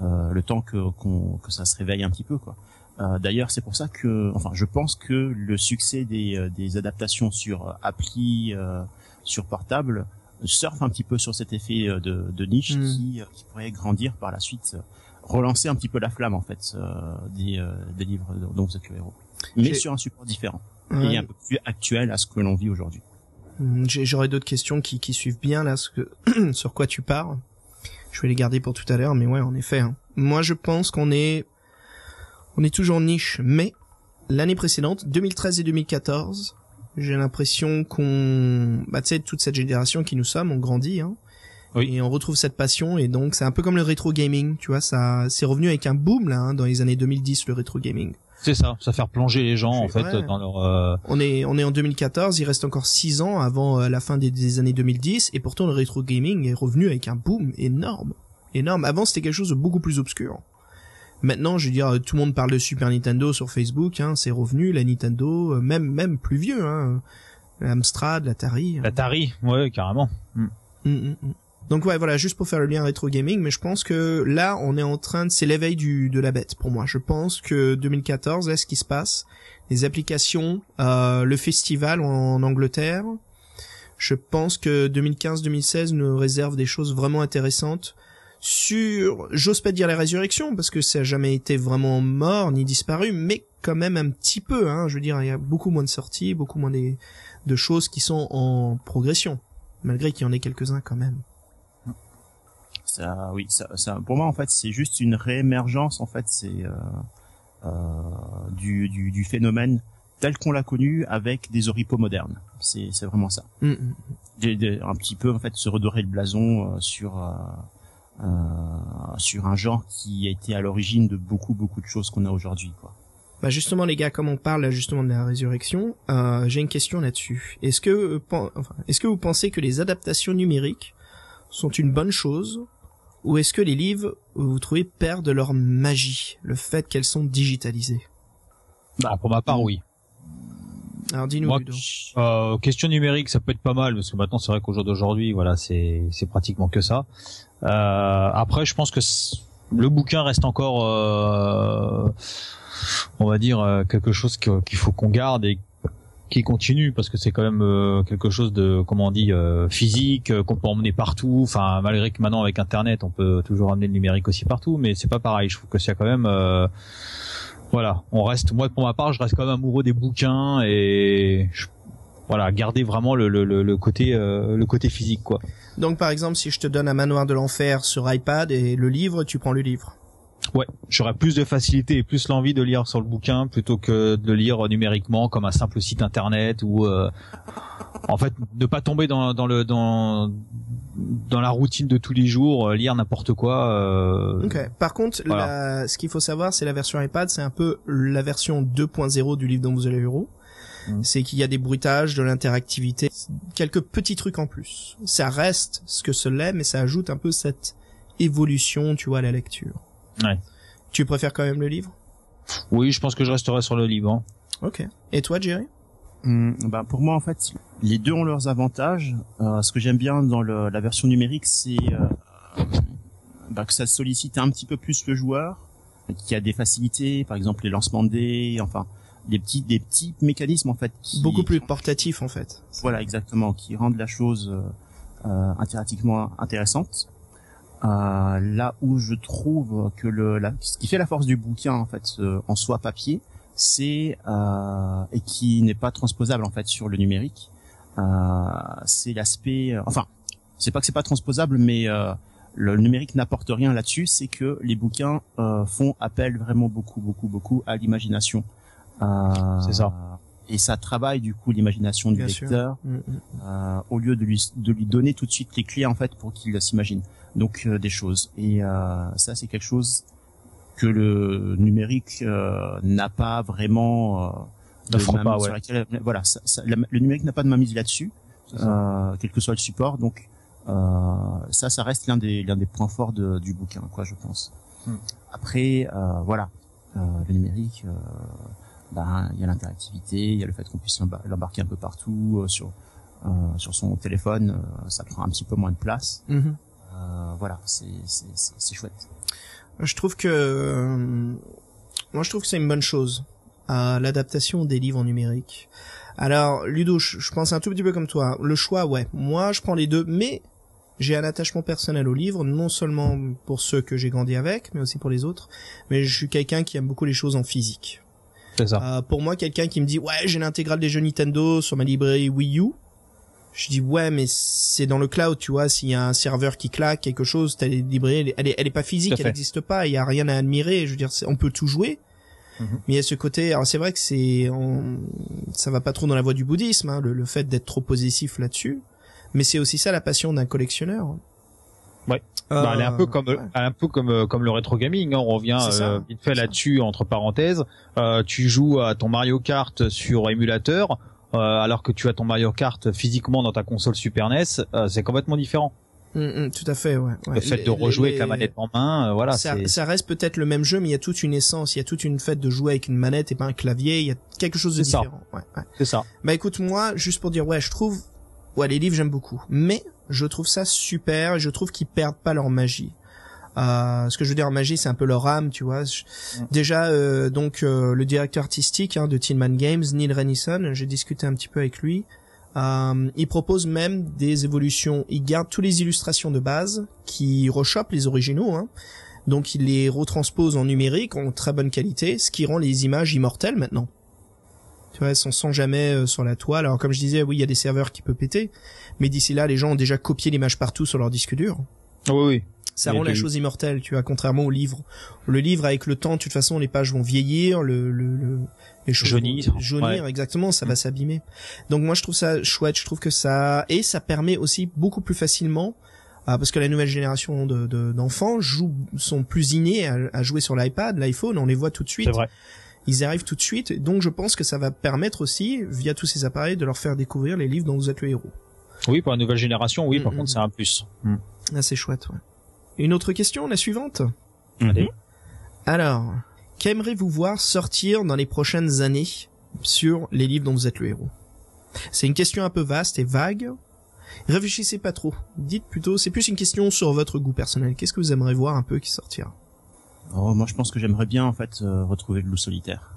Speaker 2: le temps que qu'on que ça se réveille un petit peu quoi. Euh, D'ailleurs, c'est pour ça que, enfin, je pense que le succès des, des adaptations sur appli, euh, sur portable, surfe un petit peu sur cet effet de, de niche
Speaker 1: Mm.
Speaker 2: qui, qui pourrait grandir par la suite, relancer un petit peu la flamme en fait euh, des, euh, des livres dont vous êtes le héros, mais sur un support différent
Speaker 1: Ouais.
Speaker 2: et un peu plus actuel à ce que l'on vit aujourd'hui.
Speaker 1: Hmm, J'aurais d'autres questions qui, qui suivent bien là, ce que, sur quoi tu pars. Je vais les garder pour tout à l'heure, mais ouais, en effet. hein. Moi, je pense qu'on est, on est toujours niche, mais l'année précédente, 2013 et 2014, j'ai l'impression qu'on, bah, tu sais, toute cette génération qui nous sommes, on grandit, hein.
Speaker 5: Oui.
Speaker 1: Et on retrouve cette passion, et donc c'est un peu comme le rétro gaming, tu vois, ça, c'est revenu avec un boom là, hein, dans les années 2010, le rétro gaming.
Speaker 5: C'est ça, ça faire plonger les gens en fait
Speaker 1: vrai.
Speaker 5: dans leur. euh,
Speaker 1: On est, on est en 2014, il reste encore 6 ans avant euh, la fin des, des années 2010, et pourtant le rétro gaming est revenu avec un boom énorme. Énorme. Avant, c'était quelque chose de beaucoup plus obscur. Maintenant, je veux dire, tout le monde parle de Super Nintendo sur Facebook, hein, c'est revenu, la Nintendo, euh, même, même plus vieux, hein, l'Amstrad, l'Atari. hein.
Speaker 5: L'Atari, ouais, carrément.
Speaker 1: Mm, mm, mm. Donc ouais, voilà, juste pour faire le lien rétro gaming, mais je pense que là, on est en train de, c'est l'éveil du de la bête pour moi. Je pense que 2014, là, ce qui se passe, les applications, euh, le festival en, Angleterre, je pense que 2015-2016 nous réserve des choses vraiment intéressantes sur, j'ose pas dire la résurrection parce que ça a jamais été vraiment mort ni disparu, mais quand même un petit peu. Hein, je veux dire, il y a beaucoup moins de sorties, beaucoup moins des, de choses qui sont en progression, malgré qu'il y en ait quelques-uns quand même.
Speaker 2: Ça, oui, ça, ça, pour moi en fait, c'est juste une réémergence en fait, c'est euh, euh, du, du, du phénomène tel qu'on l'a connu avec des oripeaux modernes. C'est, c'est vraiment ça.
Speaker 1: Mm, mm.
Speaker 2: Des- un petit peu en fait se redorer le blason euh, sur euh, euh, sur un genre qui a été à l'origine de beaucoup beaucoup de choses qu'on a aujourd'hui quoi.
Speaker 1: Bah justement les gars, comme on parle justement de la résurrection, euh, j'ai une question là-dessus. Est-ce que, enfin, est-ce que vous pensez que les adaptations numériques sont une bonne chose, ou est-ce que les livres, vous trouvez, perdent leur magie, le fait qu'elles sont digitalisées?
Speaker 5: Bah, pour ma part, oui.
Speaker 1: Alors dis-nous.
Speaker 5: Euh, question numérique, ça peut être pas mal parce que maintenant c'est vrai qu'au jour d'aujourd'hui, voilà, c'est c'est pratiquement que ça. Euh, après, je pense que le bouquin reste encore, euh, on va dire, euh, quelque chose qu'il faut qu'on garde et qui continue parce que c'est quand même euh, quelque chose de, comment on dit, euh, physique euh, qu'on peut emmener partout. Enfin, malgré que maintenant avec Internet, on peut toujours amener le numérique aussi partout, mais c'est pas pareil. Je trouve que c'est quand même euh, voilà, on reste, moi pour ma part, je reste quand même amoureux des bouquins et je- voilà, garder vraiment le, le, le, le côté euh, le côté physique quoi.
Speaker 1: Donc par exemple, si je te donne un manoir de l'enfer sur iPad et le livre, tu prends le livre.
Speaker 5: Ouais, j'aurais plus de facilité et plus l'envie de lire sur le bouquin plutôt que de le lire numériquement comme un simple site internet ou euh, en fait ne pas tomber dans, dans le dans dans la routine de tous les jours, euh, lire n'importe quoi. euh,
Speaker 1: Ok. Par contre,
Speaker 5: Voilà.
Speaker 1: la- ce qu'il faut savoir, c'est la version iPad, c'est un peu la version 2.0 du livre dont vous allez le héros.
Speaker 5: Mm.
Speaker 1: C'est qu'il y a des bruitages, de l'interactivité, quelques petits trucs en plus. Ça reste ce que ce l'est, mais ça ajoute un peu cette évolution, tu vois, à la lecture.
Speaker 5: Ouais.
Speaker 1: Tu préfères quand même le livre?
Speaker 5: Oui, je pense que je resterai sur le livre. hein.
Speaker 1: Ok. Et toi, Jerry?
Speaker 2: Hum, bah pour moi en fait, les deux ont leurs avantages. Euh, ce que j'aime bien dans le, la version numérique, c'est euh, bah, que ça sollicite un petit peu plus le joueur, qui a des facilités, par exemple les lancements de dés, enfin des petits des petits mécanismes en fait qui
Speaker 1: Beaucoup plus portatif, en fait.
Speaker 2: voilà exactement qui rendent la chose euh, euh, interactivement intéressante. Euh, là où je trouve que le la, ce qui fait la force du bouquin en fait euh, en soi papier, c'est euh, et qui n'est pas transposable en fait sur le numérique, euh, c'est l'aspect euh, enfin c'est pas que c'est pas transposable mais euh, le numérique n'apporte rien là-dessus, c'est que les bouquins font appel vraiment beaucoup beaucoup beaucoup à l'imagination.
Speaker 5: C'est ça.
Speaker 2: Et ça travaille du coup l'imagination du
Speaker 1: Bien
Speaker 2: lecteur
Speaker 1: Mm, mm.
Speaker 2: euh, au lieu de lui de lui donner tout de suite les clés en fait pour qu'il s'imagine donc euh, des choses et euh, ça c'est quelque chose que le numérique euh, n'a pas vraiment euh, de mainmise
Speaker 5: pas,
Speaker 2: sur
Speaker 5: ouais.
Speaker 2: laquelle- voilà ça, ça- la- le numérique n'a pas de mainmise là-dessus euh, quel que soit le support donc euh, ça, ça reste l'un des l'un des points forts de- du bouquin, quoi, je pense.
Speaker 5: Hmm.
Speaker 2: Après, euh, voilà, euh, le numérique, euh, ben, il y a l'interactivité, il y a le fait qu'on puisse l'embar- l'embarquer un peu partout euh, sur euh, sur son téléphone, euh, ça prend un petit peu moins de place. Euh, voilà, c'est c'est chouette.
Speaker 1: Je trouve que euh, moi je trouve que c'est une bonne chose à l'adaptation des livres en numérique. Alors Ludo, je, je pense un tout petit peu comme toi. Le choix, ouais. Moi, je prends les deux, mais j'ai un attachement personnel aux livres, non seulement pour ceux que j'ai grandi avec, mais aussi pour les autres. Mais je suis quelqu'un qui aime beaucoup les choses en physique.
Speaker 5: C'est ça.
Speaker 1: Euh, pour moi, quelqu'un qui me dit ouais, j'ai l'intégrale des jeux Nintendo sur ma librairie Wii U. Je dis ouais, mais c'est dans le cloud, tu vois. S'il y a un serveur qui claque, quelque chose, ta librairie, elle est, elle est, pas physique, elle n'existe pas. Il y a rien à admirer. Je veux dire, on peut tout jouer.
Speaker 5: Mhm.
Speaker 1: Mais il y a ce côté. Alors c'est vrai que c'est, on- ça va pas trop dans la voie du bouddhisme, hein, le, le fait d'être trop positif là-dessus. Mais c'est aussi ça la passion d'un collectionneur.
Speaker 5: Ouais.
Speaker 1: Euh,
Speaker 5: Bah, elle est un peu comme
Speaker 1: ouais.
Speaker 5: un peu comme euh, comme le rétro gaming. hein. On revient euh, vite fait là-dessus entre parenthèses. Euh, tu joues à ton Mario Kart sur émulateur, euh, alors que tu as ton Mario Kart physiquement dans ta console Super NES. euh, c'est complètement différent.
Speaker 1: Mm, mm, tout à fait, ouais. ouais.
Speaker 5: Le fait
Speaker 1: Les-
Speaker 5: de rejouer
Speaker 1: les-
Speaker 5: avec la manette en main, euh, voilà.
Speaker 1: ça, ça reste peut-être le même jeu, mais il y a toute une essence, il y a toute une fête de jouer avec une manette et pas un clavier. Il y a quelque chose de
Speaker 5: ça.
Speaker 1: différent. Ouais, ouais.
Speaker 5: c'est ça.
Speaker 1: Bah écoute, moi, juste pour dire, ouais, je trouve, ouais, les livres j'aime beaucoup, mais je trouve ça super. et Je trouve qu'ils perdent pas leur magie. Euh, ce que je veux dire en magie, c'est un peu leur âme, tu vois.
Speaker 5: Mm.
Speaker 1: Déjà, euh, donc euh, le directeur artistique hein, de Tin Man Games, Neil Renison, j'ai discuté un petit peu avec lui. Euh, il propose même des évolutions. Il garde toutes les illustrations de base, qui rechoppe les originaux, hein. donc il les retranspose en numérique en très bonne qualité, ce qui rend les images immortelles maintenant. Tu vois, elles sont sans jamais euh, sur la toile. Alors comme je disais, oui, il y a des serveurs qui peuvent péter, mais d'ici là, les gens ont déjà copié l'image partout sur leur disque dur.
Speaker 5: Oui, oui.
Speaker 1: Ça rend la chose immortelle, tu vois, contrairement au livre. Le livre, avec le temps, de toute façon, les pages vont vieillir, le, le, le- les choses
Speaker 5: Jaunir,
Speaker 1: vont jaunir, exactement, ça va s'abîmer. Donc moi, je trouve ça chouette, je trouve que ça, et ça permet aussi beaucoup plus facilement, ah, parce que la nouvelle génération de, de- d'enfants jouent, sont plus innés à, à jouer sur l'iPad, l'iPhone, on les voit tout de suite.
Speaker 5: C'est vrai.
Speaker 1: Ils arrivent tout de suite, donc je pense que ça va permettre aussi, via tous ces appareils, de leur faire découvrir les livres dont vous êtes le héros.
Speaker 5: Oui, pour la nouvelle génération, oui. Par
Speaker 1: Mm,
Speaker 5: contre,
Speaker 1: mm.
Speaker 5: c'est un plus. Mm.
Speaker 1: Ah, c'est chouette, ouais. Une autre question, la suivante
Speaker 5: Allez.
Speaker 1: Alors, qu'aimerez-vous voir sortir dans les prochaines années sur les livres dont vous êtes le héros? C'est une question un peu vaste et vague. Réfléchissez pas trop. Dites plutôt, c'est plus une question sur votre goût personnel. Qu'est-ce que vous aimeriez voir un peu qui sortira?
Speaker 2: Oh, moi, je pense que j'aimerais bien en fait euh, retrouver le loup solitaire.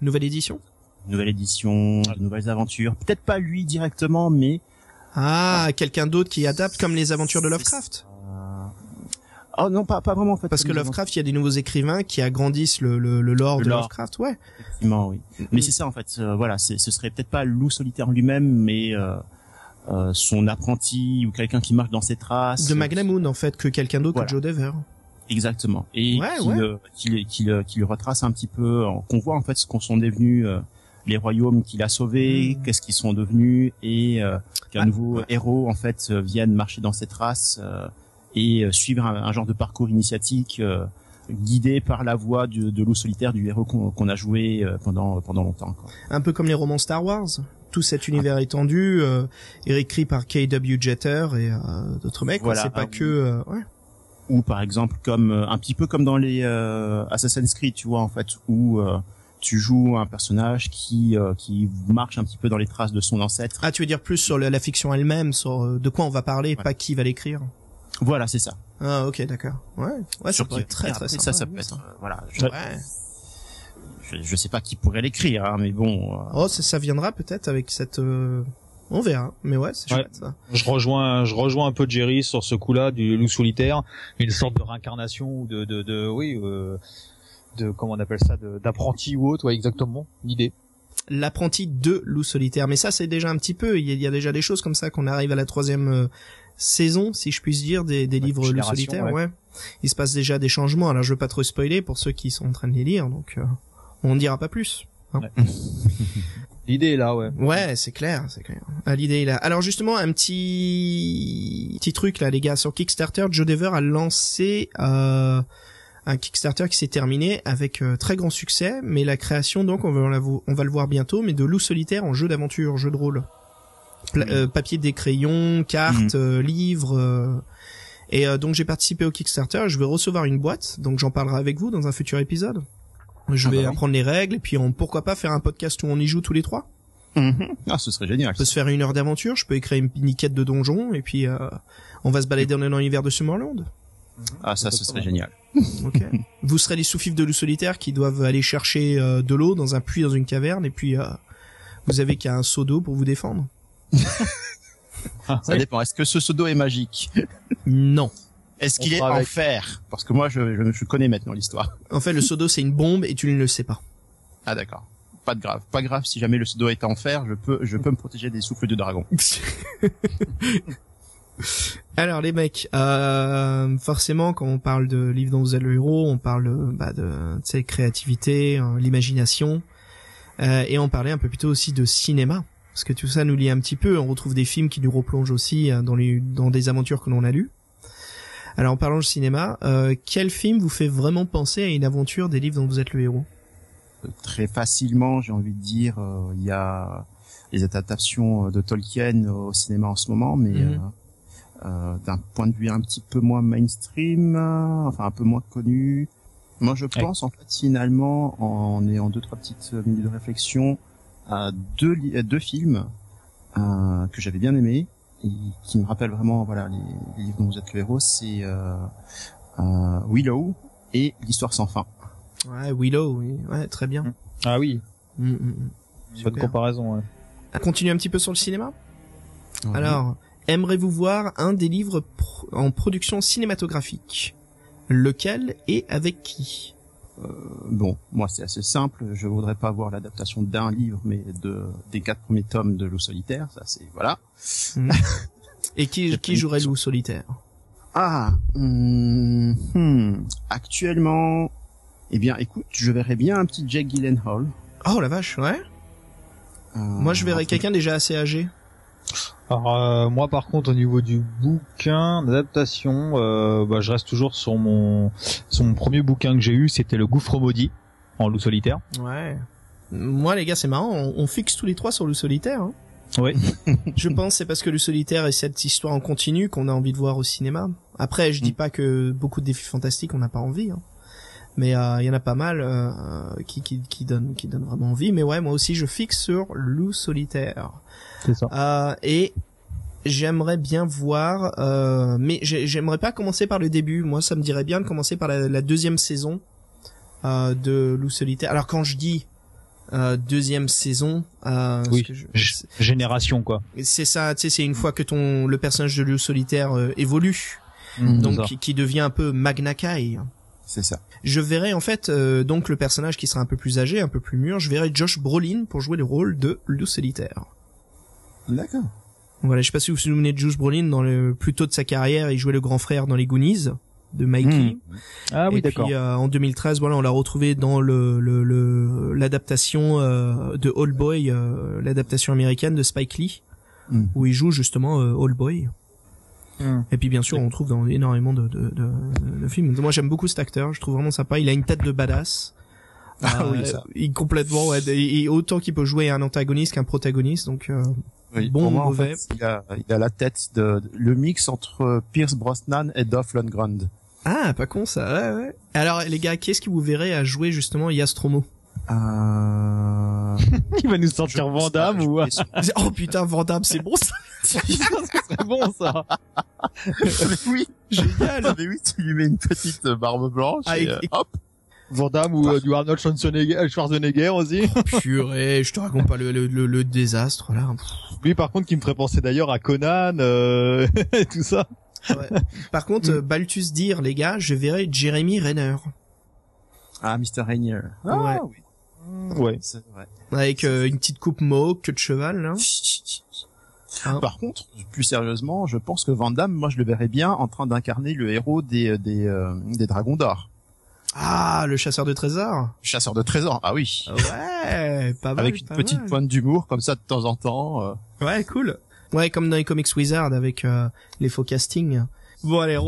Speaker 1: Nouvelle édition
Speaker 2: nouvelle édition, de nouvelles aventures. Peut-être pas lui directement, mais
Speaker 1: Ah, quelqu'un d'autre qui adapte comme les aventures de Lovecraft
Speaker 2: oh non, pas pas vraiment en fait.
Speaker 1: Parce que Lovecraft, il y a des nouveaux écrivains qui agrandissent le, le, le lore
Speaker 2: Le
Speaker 1: de. Lovecraft, ouais.
Speaker 2: Effectivement, oui. Mais c'est ça en fait. euh, voilà, ce serait peut-être pas le loup solitaire lui-même, mais euh, euh, son apprenti ou quelqu'un qui marche dans ses traces.
Speaker 1: De Magnamoon, en fait, que quelqu'un d'autre
Speaker 2: Voilà.
Speaker 1: que Joe Dever.
Speaker 2: Exactement. Et
Speaker 1: Ouais,
Speaker 2: qui,
Speaker 1: ouais.
Speaker 2: le- qui, le- qui, le- qui retrace un petit peu, euh, qu'on voit en fait ce qu'on sont devenus euh, les royaumes qu'il a sauvés,
Speaker 1: Mm.
Speaker 2: qu'est-ce qu'ils sont devenus, et euh, qu'un
Speaker 1: Ah,
Speaker 2: nouveau
Speaker 1: ouais.
Speaker 2: héros en fait euh, vienne marcher dans ses traces euh, et euh, suivre un, un genre de parcours initiatique euh, guidé par la voix du, de loup solitaire du héros qu'on qu'on a joué euh, pendant pendant longtemps. Quoi.
Speaker 1: un peu comme les romans Star Wars. Tout cet univers étendu euh, est écrit par K.W. Jeter et euh, d'autres mecs.
Speaker 2: Voilà,
Speaker 1: c'est pas
Speaker 2: ah
Speaker 1: que euh, ouais.
Speaker 2: Ou par exemple comme euh, un petit peu comme dans les euh, Assassin's Creed, tu vois en fait où euh, tu joues un personnage qui euh, qui marche un petit peu dans les traces de son ancêtre.
Speaker 1: Ah, tu veux dire plus sur la, la fiction elle-même, sur euh, de quoi on va parler,
Speaker 2: Ouais.
Speaker 1: pas qui va l'écrire.
Speaker 2: Voilà, c'est ça.
Speaker 1: Ah, ok, d'accord. Ouais, ouais, ça
Speaker 2: Sur
Speaker 1: pourrait être très très sympa.
Speaker 2: ça, ça
Speaker 1: oui,
Speaker 2: peut être euh, voilà. Je,
Speaker 1: Ouais.
Speaker 2: je, je sais pas qui pourrait l'écrire, hein, mais bon.
Speaker 1: Oh, ça, ça viendra peut-être avec cette. On verra, mais ouais, c'est
Speaker 5: Ouais.
Speaker 1: chouette ça.
Speaker 5: Je rejoins, je rejoins un peu Jerry sur ce coup-là du loup solitaire, une sorte de réincarnation ou de, de, de, oui, euh, de comment on appelle ça, d'apprenti ou autre, ouais, exactement, l'idée.
Speaker 1: L'apprenti de loup solitaire, mais ça c'est déjà un petit peu. Il y, a, il y a déjà des choses comme ça qu'on arrive à la troisième euh, saison, si je puis dire, des, des
Speaker 5: Ouais,
Speaker 1: livres loup solitaire.
Speaker 5: ouais.
Speaker 1: Il se passe déjà des changements. Alors je veux pas trop spoiler pour ceux qui sont en train de les lire, donc euh, on ne dira pas plus.
Speaker 5: L'idée est là, ouais.
Speaker 1: Ouais, c'est clair, c'est clair. Ah, L'idée est là. Alors justement, un petit petit truc là, les gars, sur Kickstarter, Joe Dever a lancé euh, un Kickstarter qui s'est terminé avec euh, très grand succès, mais la création donc on va, on le voir bientôt, mais de loup solitaire en jeu d'aventure, jeu de rôle. Pla- euh, papier, des crayons, cartes, euh, livres. euh, et euh, donc j'ai participé au Kickstarter. Je vais recevoir une boîte, donc j'en parlerai avec vous dans un futur épisode. Je
Speaker 2: Ah
Speaker 1: vais
Speaker 2: bah oui.
Speaker 1: apprendre les règles et puis on, pourquoi pas faire un podcast où on y joue tous les trois?
Speaker 2: Mhm. Ah, ce serait génial.
Speaker 1: On peut se faire une heure d'aventure. Je peux écrire une mini quête de donjon et puis euh, on va se balader dans l'univers de Summerland.
Speaker 2: Ah, ça, ce serait génial.
Speaker 1: Ok. vous serez les sous-fifs de loup solitaire qui doivent aller chercher euh, de l'eau dans un puits dans une caverne et puis euh, vous avez qu'à un seau d'eau pour vous défendre.
Speaker 5: Ah,
Speaker 2: Ça
Speaker 5: oui.
Speaker 2: dépend. Est-ce que ce pseudo est magique?
Speaker 1: Non.
Speaker 2: Est-ce qu'il est en
Speaker 5: avec.
Speaker 2: fer Parce que moi, je, je, je connais maintenant l'histoire.
Speaker 1: En fait, le seau d'eau c'est une bombe et tu ne le sais pas.
Speaker 2: Ah, d'accord. Pas de grave. Pas grave. Si jamais le pseudo est en fer, je peux, je peux me protéger des souffles de dragon.
Speaker 1: Alors les mecs, euh, forcément quand on parle de livre dont vous êtes le héros, on parle bah, de tu sais, créativité, euh, l'imagination, euh, et on parlait un peu plutôt aussi de cinéma, parce que tout ça nous lie un petit peu. On retrouve des films qui nous replongent aussi euh, dans les dans des aventures que l'on a lues. Alors en parlant de cinéma, euh, quel film vous fait vraiment penser à une aventure des livres dont vous êtes le héros?
Speaker 2: Très facilement, j'ai envie de dire, euh, il y a les adaptations de Tolkien au cinéma en ce moment, mais
Speaker 1: Mhm.
Speaker 2: euh, euh, d'un point de vue un petit peu moins mainstream, euh, enfin un peu moins connu. Moi, je pense en fait finalement, en ayant deux trois petites minutes de réflexion, à deux li- à deux films euh, que j'avais bien aimés et qui me rappellent vraiment voilà les, les livres dont vous êtes le héros, c'est euh, euh, Willow et l'histoire sans fin.
Speaker 1: Ouais, Willow, oui, ouais, très bien.
Speaker 5: Ah oui,
Speaker 1: Mm, mm, mm.
Speaker 5: bonne
Speaker 1: Super.
Speaker 5: comparaison. Ouais.
Speaker 1: On continue un petit peu sur le cinéma? Alors, aimerez-vous voir un des livres pro- en production cinématographique? Lequel et avec qui?
Speaker 2: Bon, moi c'est assez simple. Je voudrais pas voir l'adaptation d'un livre, mais de des quatre premiers tomes de Loup solitaire. Ça c'est voilà.
Speaker 1: Et qui, qui jouerait Loup solitaire?
Speaker 2: Ah, hum, hmm, actuellement, eh bien, écoute, je verrais bien un petit Jack Gyllenhaal.
Speaker 1: Oh la vache, ouais.
Speaker 2: Euh,
Speaker 1: Moi je verrais quelqu'un déjà assez âgé.
Speaker 5: Alors euh, moi par contre au niveau du bouquin d'adaptation, euh, bah, je reste toujours sur mon sur mon premier bouquin que j'ai eu, c'était le Gouffre maudit en loup solitaire.
Speaker 1: Ouais. Moi les gars c'est marrant, on, on fixe tous les trois sur Loup solitaire. Hein.
Speaker 5: Oui.
Speaker 1: je pense c'est parce que Loup solitaire est cette histoire en continu qu'on a envie de voir au cinéma. Après je dis
Speaker 2: Mm.
Speaker 1: pas que beaucoup de défis fantastiques on n'a pas envie. Hein. Mais euh, il y en a pas mal euh, qui, qui, qui donnent qui donnent vraiment envie. Mais ouais moi aussi je fixe sur Loup solitaire.
Speaker 5: C'est ça.
Speaker 1: Euh, et j'aimerais bien voir, euh, mais j'ai- j'aimerais pas commencer par le début. Moi, ça me dirait bien de commencer par la, la deuxième saison euh, de Loup solitaire. Alors quand je dis euh, deuxième saison, euh,
Speaker 5: Oui.
Speaker 1: que je-
Speaker 5: Génération quoi.
Speaker 1: c'est ça. Tu sais, c'est une fois que ton le personnage de Loup solitaire euh, évolue,
Speaker 2: Mhm.
Speaker 1: donc qui, qui devient un peu Magna Kai.
Speaker 2: C'est ça.
Speaker 1: Je verrai en fait euh, donc le personnage qui sera un peu plus âgé, un peu plus mûr. Je verrai Josh Brolin pour jouer le rôle de Loup solitaire.
Speaker 2: D'accord.
Speaker 1: Voilà, je sais pas si vous vous souvenez de Josh Brolin dans le plus tôt de sa carrière, il jouait le grand frère dans les Goonies de Mikey.
Speaker 5: Ah oui
Speaker 1: Et
Speaker 5: d'accord.
Speaker 1: puis euh, en 2013, voilà, on l'a retrouvé dans le le- le- l'adaptation euh, de All Boy, euh, l'adaptation américaine de Spike Lee,
Speaker 2: Mm.
Speaker 1: où il joue justement euh, All Boy.
Speaker 5: Hmm.
Speaker 1: Et puis bien sûr, on trouve dans énormément de, de, de, de films. Moi, j'aime beaucoup cet acteur. Je trouve vraiment sympa. Il a une tête de badass.
Speaker 2: Ah
Speaker 1: Euh,
Speaker 2: oui, ça.
Speaker 1: Il complètement. Ouais, et, autant qu'il peut jouer un antagoniste qu'un protagoniste. Donc euh,
Speaker 2: Oui,
Speaker 1: Bon
Speaker 2: moi, en
Speaker 1: mauvais.
Speaker 2: fait, il a, il a la tête de, le mix entre Pierce Brosnan et Dolph Lundgren.
Speaker 1: Ah, pas con ça, ouais, ouais. Alors les gars, qu'est-ce qui vous verrait à jouer justement Yastromo?
Speaker 2: Euh...
Speaker 5: Il va nous
Speaker 2: je
Speaker 5: sortir
Speaker 2: pense
Speaker 5: Vandame
Speaker 2: je
Speaker 5: ou
Speaker 1: Oh putain, Vandame, c'est bon ça
Speaker 5: c'est bon ça.
Speaker 2: Mais oui,
Speaker 1: Génial
Speaker 2: mais oui, tu lui mets une petite barbe blanche
Speaker 1: Ah,
Speaker 2: et,
Speaker 1: et-
Speaker 2: euh,
Speaker 1: et-
Speaker 2: hop.
Speaker 5: Vandame ou euh, du Arnold Schwarzenegger, euh, Schwarzenegger aussi.
Speaker 1: Purée, je te raconte pas le, le, le, le désastre là.
Speaker 5: Lui par contre qui me ferait penser d'ailleurs à Conan euh, et tout ça.
Speaker 1: Ouais. Par contre, euh, Balthus dire les gars, je verrais Jeremy Renner.
Speaker 2: Ah, Mr. Rainier.
Speaker 1: Ouais.
Speaker 2: Ah, oui.
Speaker 5: Ouais.
Speaker 2: C'est vrai.
Speaker 1: Avec euh, une petite coupe mohawk, queue de cheval là. Hein.
Speaker 2: Par contre, plus sérieusement, je pense que Van Damme, moi, je le verrais bien en train d'incarner le héros des des, euh, des Dragons d'Or,
Speaker 1: Ah, le chasseur de trésors.
Speaker 2: chasseur de trésors. Ah oui,
Speaker 1: Ouais, pas mal.
Speaker 2: avec une petite
Speaker 1: mal.
Speaker 2: pointe d'humour comme ça de temps en temps. euh.
Speaker 1: Ouais, cool. Ouais, comme dans les comics Wizard avec euh, les faux castings. Bon, allez,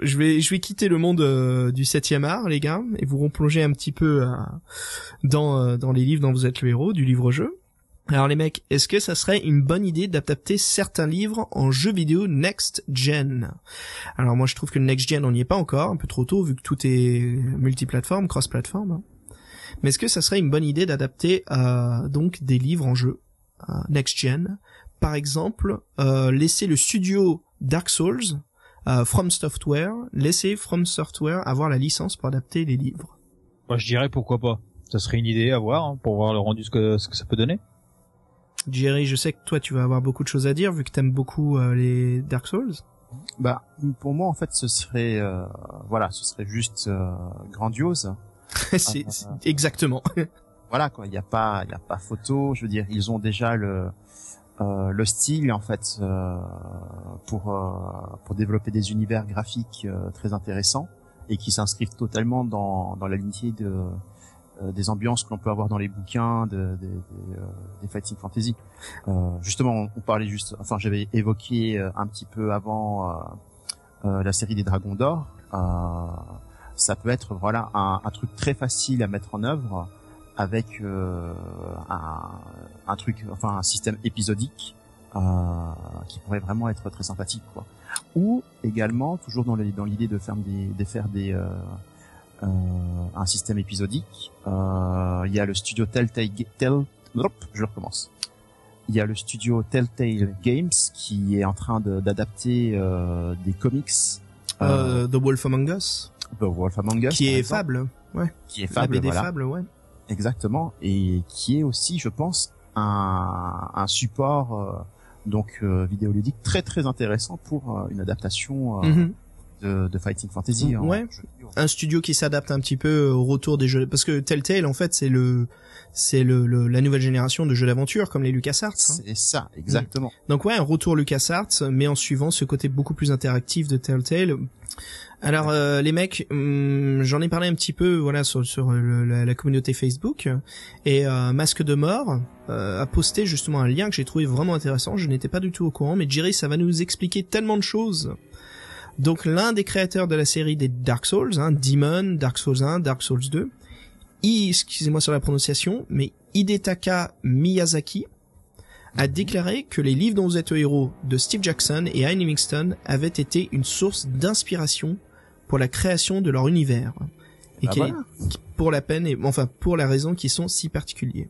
Speaker 1: je vais je vais quitter le monde euh, du septième art, les gars, et vous replonger un petit peu euh, dans euh, dans les livres dont vous êtes le héros du livre-jeu. Alors les mecs, est-ce que ça serait une bonne idée d'adapter certains livres en jeux vidéo next gen? Alors moi je trouve que le next gen on n'y est pas encore, un peu trop tôt vu que tout est multiplateforme, cross-platform. hein. Mais est-ce que ça serait une bonne idée d'adapter donc des livres en jeu next gen? Par exemple, laisser le studio Dark Souls, euh, From Software, laisser From Software avoir la licence pour adapter les livres.
Speaker 5: Moi, je dirais pourquoi pas. Ça serait une idée à voir hein, pour voir le rendu ce que ce que ça peut donner.
Speaker 1: Jerry, je sais que toi tu vas avoir beaucoup de choses à dire vu que t'aimes beaucoup euh, les Dark Souls.
Speaker 2: Bah, pour moi, en fait, ce serait, euh, voilà, ce serait juste euh, grandiose.
Speaker 1: c'est c'est- exactement.
Speaker 2: Voilà, quoi. Il n'y a pas, il y a pas photo. Je veux dire, ils ont déjà le, euh, le style, en fait, euh, pour euh, pour développer des univers graphiques euh, très intéressants et qui s'inscrivent totalement dans dans la lignée de euh, des ambiances que l'on peut avoir dans les bouquins de, des- des, euh, des fighting fantasy. Justement, on, parlait juste, enfin, j'avais évoqué un petit peu avant la série des Dragons d'Or. Ça peut être voilà un, un truc très facile à mettre en œuvre avec euh, un, un truc, enfin un système épisodique euh, qui pourrait vraiment être très sympathique, quoi. Ou également, toujours dans l'idée de faire des, de faire des euh, euh, un système épisodique, euh, il y a le studio Telltale, Tell, hop, je recommence. Il y a le studio Telltale Games qui est en train de- d'adapter euh, des comics.
Speaker 1: Euh, The Wolf Among Us,
Speaker 2: The Wolf Among Us,
Speaker 1: qui est
Speaker 2: exemple,
Speaker 1: Fable, ouais.
Speaker 2: qui est
Speaker 1: La
Speaker 2: Fable,
Speaker 1: BD
Speaker 2: voilà.
Speaker 1: Fable, ouais.
Speaker 2: Exactement, et qui est aussi, je pense, un, un support euh, donc euh, vidéoludique très très intéressant pour euh, une adaptation euh,
Speaker 1: Mhm.
Speaker 2: de, de Fighting Fantasy. en
Speaker 1: Ouais. Un studio qui s'adapte un petit peu au retour des jeux, parce que Telltale en fait c'est le c'est le, le- la nouvelle génération de jeux d'aventure comme les LucasArts. hein.
Speaker 2: C'est ça, exactement.
Speaker 1: Donc ouais, un retour LucasArts, mais en suivant ce côté beaucoup plus interactif de Telltale. Alors euh, les mecs, hum, j'en ai parlé un petit peu, voilà, sur, la, communauté Facebook, et euh, Masque de mort euh, a posté justement un lien que j'ai trouvé vraiment intéressant. Je n'étais pas du tout au courant, mais Jerry, ça va nous expliquer tellement de choses. Donc l'un des créateurs de la série des Dark Souls, hein, Demon, Dark Souls 1, Dark Souls 2, I- excusez-moi sur la prononciation, mais Hidetaka Miyazaki a déclaré que les livres dont vous êtes le héros de Steve Jackson et Ian Livingstone avaient été une source d'inspiration pour la création de leur univers. Et
Speaker 2: Bah
Speaker 1: qui-
Speaker 2: voilà.
Speaker 1: qui- pour la peine, et, enfin pour la raison qui sont si particuliers.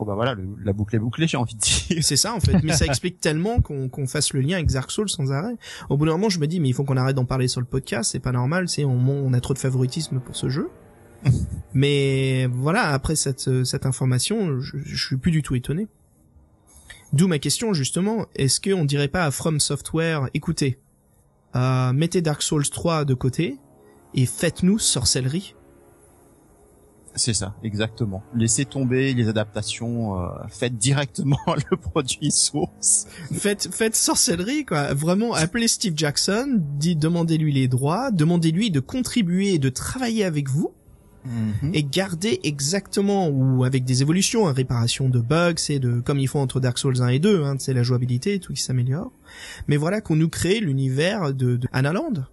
Speaker 2: Oh bah voilà, le- la boucle est bouclée, j'ai envie de dire.
Speaker 1: C'est ça en fait, mais ça explique tellement qu'on qu'on fasse le lien avec Dark Souls sans arrêt. Au bout d'un moment, je me dis mais il faut qu'on arrête d'en parler sur le podcast, c'est pas normal, c'est on, on a trop de favoritisme pour ce jeu. mais voilà, après cette cette information, je, je suis plus du tout étonné. D'où ma question justement, est-ce qu'on dirait pas à From Software, écoutez, euh, mettez Dark Souls 3 de côté et faites-nous sorcellerie?
Speaker 2: C'est ça, exactement. Laissez tomber les adaptations, euh, faites directement le produit source.
Speaker 1: Faites, faites sorcellerie, quoi. Vraiment, appelez Steve Jackson, dites, demandez-lui les droits, demandez-lui de contribuer et de travailler avec vous, et gardez exactement, ou avec des évolutions, hein, réparation de bugs, c'est de, comme ils font entre Dark Souls 1 et 2, hein, c'est la jouabilité et tout qui s'améliore. Mais voilà, qu'on nous crée l'univers de, de Anna Land.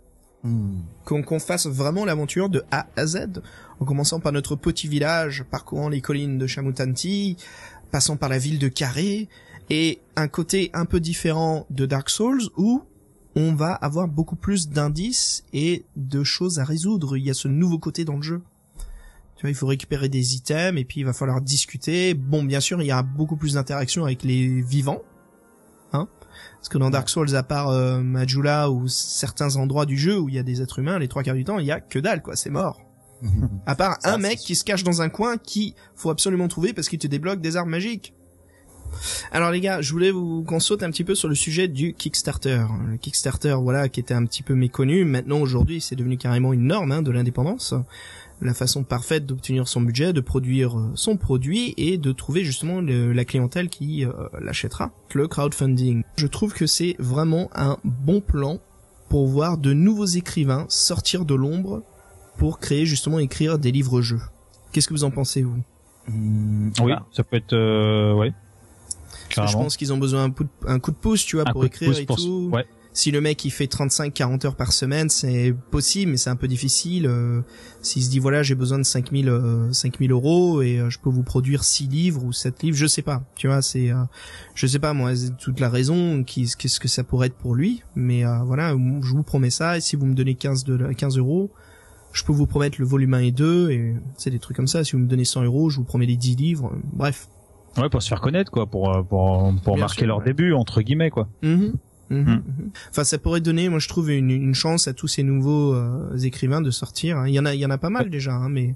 Speaker 2: Hmm.
Speaker 1: Qu'on qu'on fasse vraiment l'aventure de A à Z, en commençant par notre petit village, parcourant les collines de Chamutanti, passant par la ville de Carré, et un côté un peu différent de Dark Souls où on va avoir beaucoup plus d'indices et de choses à résoudre. Il y a ce nouveau côté dans le jeu. Tu vois, il faut récupérer des items et puis il va falloir discuter. Bon, bien sûr, il y a beaucoup plus d'interaction avec les vivants. Hein Parce que dans Dark Souls, à part euh, Majula ou certains endroits du jeu où il y a des êtres humains, les trois quarts du temps, il y a que dalle, quoi. C'est mort. À part
Speaker 2: Ça,
Speaker 1: un mec
Speaker 2: c'est
Speaker 1: qui se cache dans un coin qui faut absolument trouver parce qu'il te débloque des armes magiques. Alors les gars, je voulais vous qu'on saute un petit peu sur le sujet du Kickstarter. Le Kickstarter, voilà, qui était un petit peu méconnu. Maintenant, aujourd'hui, c'est devenu carrément une norme hein, de l'indépendance. La façon parfaite d'obtenir son budget, de produire euh, son produit et de trouver justement le- la clientèle qui euh, l'achètera. Le crowdfunding. Je trouve que c'est vraiment un bon plan pour voir de nouveaux écrivains sortir de l'ombre pour créer justement écrire des livres-jeux. Qu'est-ce que vous en pensez vous?
Speaker 2: Hmm,
Speaker 5: Oui, ça peut être, euh, ouais.
Speaker 1: Parce que je pense qu'ils ont besoin d'un coup de, un coup de pouce, tu vois,
Speaker 5: Un
Speaker 1: pour écrire et
Speaker 5: pour-
Speaker 1: tout.
Speaker 5: Ouais.
Speaker 1: Si le mec il fait 35-40 heures par semaine, c'est possible, mais c'est un peu difficile. euh, S'il se dit voilà, j'ai besoin de 5000 euh, 5000 euros et euh, je peux vous produire 6 livres ou 7 livres, je sais pas. Tu vois, c'est euh, je sais pas moi toute la raison qu'est-ce que ça pourrait être pour lui, mais euh, voilà, je vous promets ça et si vous me donnez 15 de 15 euros, je peux vous promettre le volume 1 et 2 et c'est des trucs comme ça. Si vous me donnez 100 euros, je vous promets les 10 livres. Bref.
Speaker 5: Ouais, pour se faire connaître, quoi, pour euh, pour pour
Speaker 1: Bien
Speaker 5: marquer
Speaker 1: sûr,
Speaker 5: leur
Speaker 1: ouais.
Speaker 5: début entre guillemets, quoi.
Speaker 1: Mhm. Mhm,
Speaker 5: Mm.
Speaker 1: mhm. Enfin, ça pourrait donner, moi je trouve, une, une chance à tous ces nouveaux euh, écrivains de sortir. hein. Il y en a, il y en a pas mal déjà, hein, mais.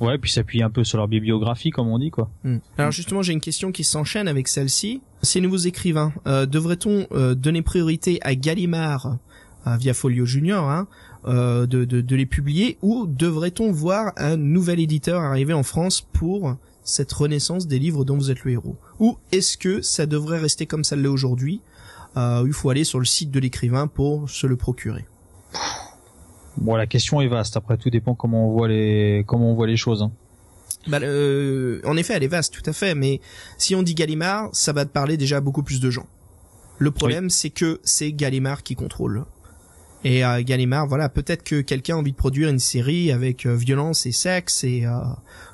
Speaker 5: Ouais, puis s'appuyer un peu sur leur bibliographie, comme on dit, quoi.
Speaker 1: Mm. Alors justement, j'ai une question qui s'enchaîne avec celle-ci. Ces nouveaux écrivains, euh, devrait-on euh, donner priorité à Gallimard euh, via Folio Junior, hein, euh, de, de, de les publier, ou devrait-on voir un nouvel éditeur arriver en France pour cette renaissance des livres dont vous êtes le héros? Ou est-ce que ça devrait rester comme ça l'est aujourd'hui? Euh, Il faut aller sur le site de l'écrivain pour se le procurer.
Speaker 5: Bon, la question est vaste. Après, tout dépend comment on voit les comment on voit les choses. Hein.
Speaker 1: Bah, euh, en effet, elle est vaste, tout à fait. Mais si on dit Gallimard, ça va te parler déjà à beaucoup plus de gens. Le problème, c'est que c'est Gallimard qui contrôle. Et euh, Gallimard, voilà, peut-être que quelqu'un a envie de produire une série avec euh, violence et sexe, et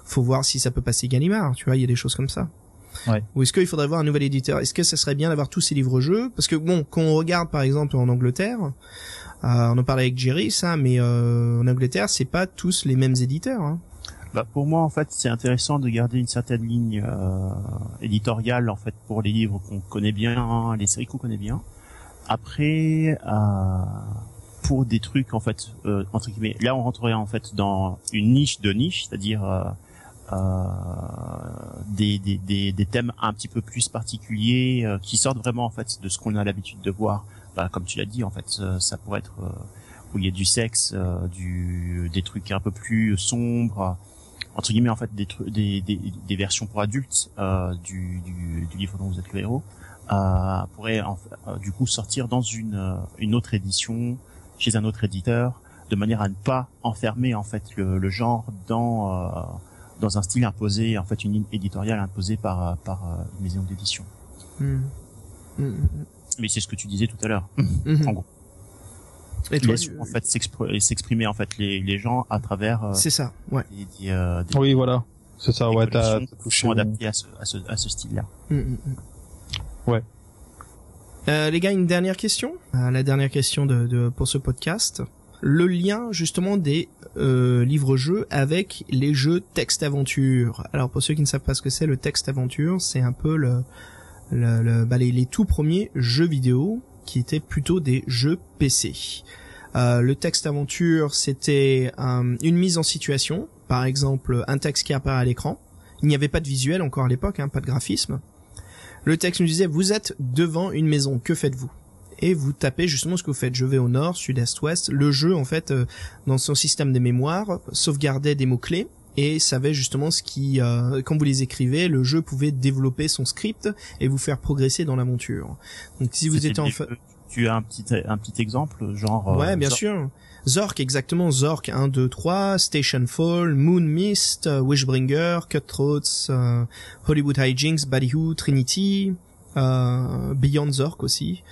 Speaker 1: faut voir si ça peut passer Gallimard. Tu vois, il y a des choses comme ça.
Speaker 5: Ouais.
Speaker 1: Ou est-ce qu'il faudrait voir un nouvel éditeur? Est-ce que ça serait bien d'avoir tous ces livres-jeux? Parce que bon, quand on regarde par exemple en Angleterre, euh, on en parlait avec Jerry, ça, mais euh, en Angleterre, c'est pas tous les mêmes éditeurs. Hein.
Speaker 2: Bah, pour moi, en fait, c'est intéressant de garder une certaine ligne euh, éditoriale, en fait, pour les livres qu'on connaît bien, hein, les séries qu'on connaît bien. Après, euh, pour des trucs, en fait, euh, entre guillemets, là, on rentrerait en fait dans une niche de niche, c'est-à-dire euh, des, des, des, des thèmes un petit peu plus particuliers euh, qui sortent vraiment en fait de ce qu'on a l'habitude de voir. Bah, comme tu l'as dit, en fait, euh, ça pourrait être euh, où il y a du sexe, euh, du, des trucs un peu plus sombres, entre guillemets en fait des, des, des, des versions pour adultes euh, du, du, du livre dont vous êtes le héros euh, pourrait en euh, du coup sortir dans une, euh, une autre édition chez un autre éditeur de manière à ne pas enfermer en fait le, le genre dans euh, dans un style imposé en fait une ligne éditoriale imposée par euh, par euh, une maison d'édition
Speaker 1: Hmm. Hmm, hmm,
Speaker 2: mais c'est ce que tu disais tout à l'heure
Speaker 1: hmm.
Speaker 2: en gros
Speaker 1: Et toi,
Speaker 2: laisse en fait s'expr- s'exprimer en fait les, les gens à travers euh,
Speaker 1: c'est ça, ouais.
Speaker 2: des, des, euh, des-
Speaker 5: Oui, voilà. C'est ça. Ouais, t'as touché.
Speaker 2: sont adaptées à ce, à ce, à ce style-là.
Speaker 1: Mm, mm, mm.
Speaker 5: Ouais.
Speaker 1: Euh, les gars, une dernière question? Euh, la dernière question de, de pour ce podcast. Le lien justement des euh, livres-jeux avec les jeux texte-aventure. Alors pour ceux qui ne savent pas ce que c'est, le texte-aventure, c'est un peu le, le, bah, les, les tout premiers jeux vidéo qui étaient plutôt des jeux PC. Euh, le texte-aventure, c'était une mise en situation, par exemple un texte qui apparaît à l'écran. Il n'y avait pas de visuel encore à l'époque, hein, pas de graphisme. Le texte nous disait vous êtes devant une maison, que faites-vous? Et vous tapez justement ce que vous faites. Je vais au nord, sud-est, ouest. Le jeu en fait euh, dans son système de mémoire sauvegardait des mots clés et savait justement ce qui euh, quand vous les écrivez, le jeu pouvait développer son script et vous faire progresser dans l'aventure. Donc si vous étiez en fa-
Speaker 2: Tu as un petit, un petit exemple, genre. euh,
Speaker 1: Ouais, bien
Speaker 2: Zork.
Speaker 1: sûr. Zork, exactement. Zork 1, 2, 3, Station Fall, Moon Mist, euh, Wishbringer, Cutthroats, euh, Hollywood Hijinks, Ballyhoo, Trinity, euh, Beyond Zork aussi.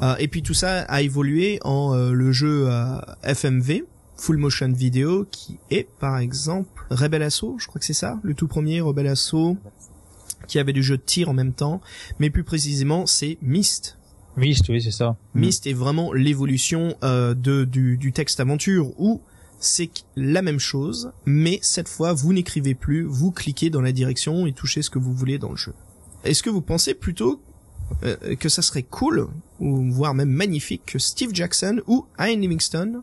Speaker 1: Euh, et puis tout ça a évolué en euh, le jeu euh, FMV, Full Motion Video, qui est par exemple Rebel Assault, je crois que c'est ça, le tout premier Rebel Assault, qui avait du jeu de tir en même temps, mais plus précisément c'est Myst,
Speaker 5: Myst, oui, c'est ça.
Speaker 1: Myst est vraiment l'évolution euh, de du, du texte aventure où c'est la même chose, mais cette fois vous n'écrivez plus, vous cliquez dans la direction et touchez ce que vous voulez dans le jeu. Est-ce que vous pensez plutôt euh, que ça serait cool ou voire même magnifique que Steve Jackson ou Ian Livingstone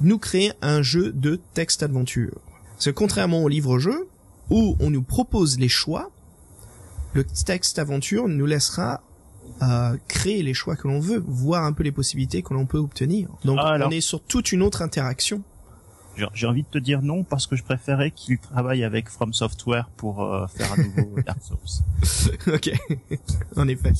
Speaker 1: nous créent un jeu de texte aventure Parce que contrairement au livre-jeu où on nous propose les choix, le texte aventure nous laissera euh, créer les choix que l'on veut, voir un peu les possibilités que l'on peut obtenir. Donc
Speaker 2: Ah,
Speaker 1: on est sur toute une autre interaction.
Speaker 2: J'ai- envie de te dire non parce que je préférais qu'il travaille avec From Software pour euh, faire un nouveau Dark Souls.
Speaker 1: ok, en effet.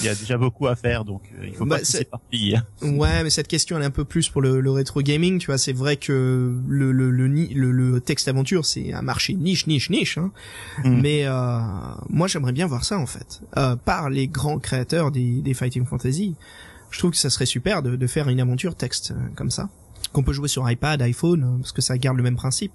Speaker 2: Il y a déjà beaucoup à faire, donc euh, il faut
Speaker 1: Bah,
Speaker 2: pas qu'il
Speaker 1: c'est-
Speaker 2: s'éparpille.
Speaker 1: Ouais, mais cette question elle est un peu plus pour le, le rétro gaming, tu vois. C'est vrai que le le, le, texte aventure c'est un marché niche, niche, niche. Hein.
Speaker 2: Mm.
Speaker 1: Mais euh, moi j'aimerais bien voir ça en fait, euh, par les grands créateurs des, des fighting fantasy. Je trouve que ça serait super de, de faire une aventure texte comme ça, qu'on peut jouer sur iPad, iPhone, euh, parce que ça garde le même principe.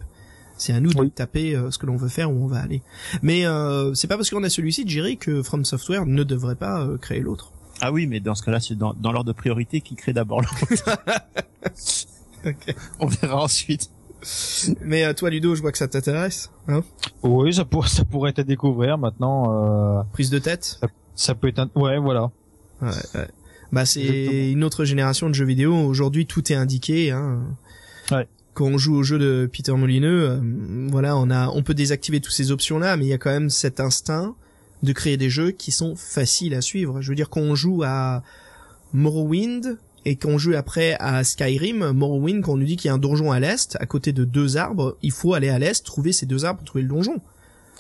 Speaker 1: C'est à nous de
Speaker 5: Oui.
Speaker 1: taper euh, ce que l'on veut faire où on va aller. Mais euh, c'est pas parce qu'on a celui-ci, Jerry, que From Software ne devrait pas euh, créer l'autre.
Speaker 2: Ah oui, mais dans ce cas-là, c'est dans, dans l'ordre de priorité qui crée d'abord l'autre. On verra ensuite.
Speaker 1: Mais euh, toi, Ludo, je vois que ça t'intéresse. Hein?
Speaker 5: Oui, ça pourrait, ça pourrait être à découvrir maintenant. Euh,
Speaker 1: Prise de tête?
Speaker 5: ça peut être un... Ouais, voilà.
Speaker 1: Ouais, ouais. Bah c'est une autre génération de jeux vidéo. Aujourd'hui, tout est indiqué. Hein.
Speaker 5: Ouais.
Speaker 1: Quand on joue au jeu de Peter Molineux, euh, voilà, on a, on peut désactiver toutes ces options-là, mais il y a quand même cet instinct de créer des jeux qui sont faciles à suivre. Je veux dire, quand on joue à Morrowind et qu'on joue après à Skyrim, Morrowind, quand on nous dit qu'il y a un donjon à l'est, à côté de deux arbres, il faut aller à l'est, trouver ces deux arbres pour trouver le donjon.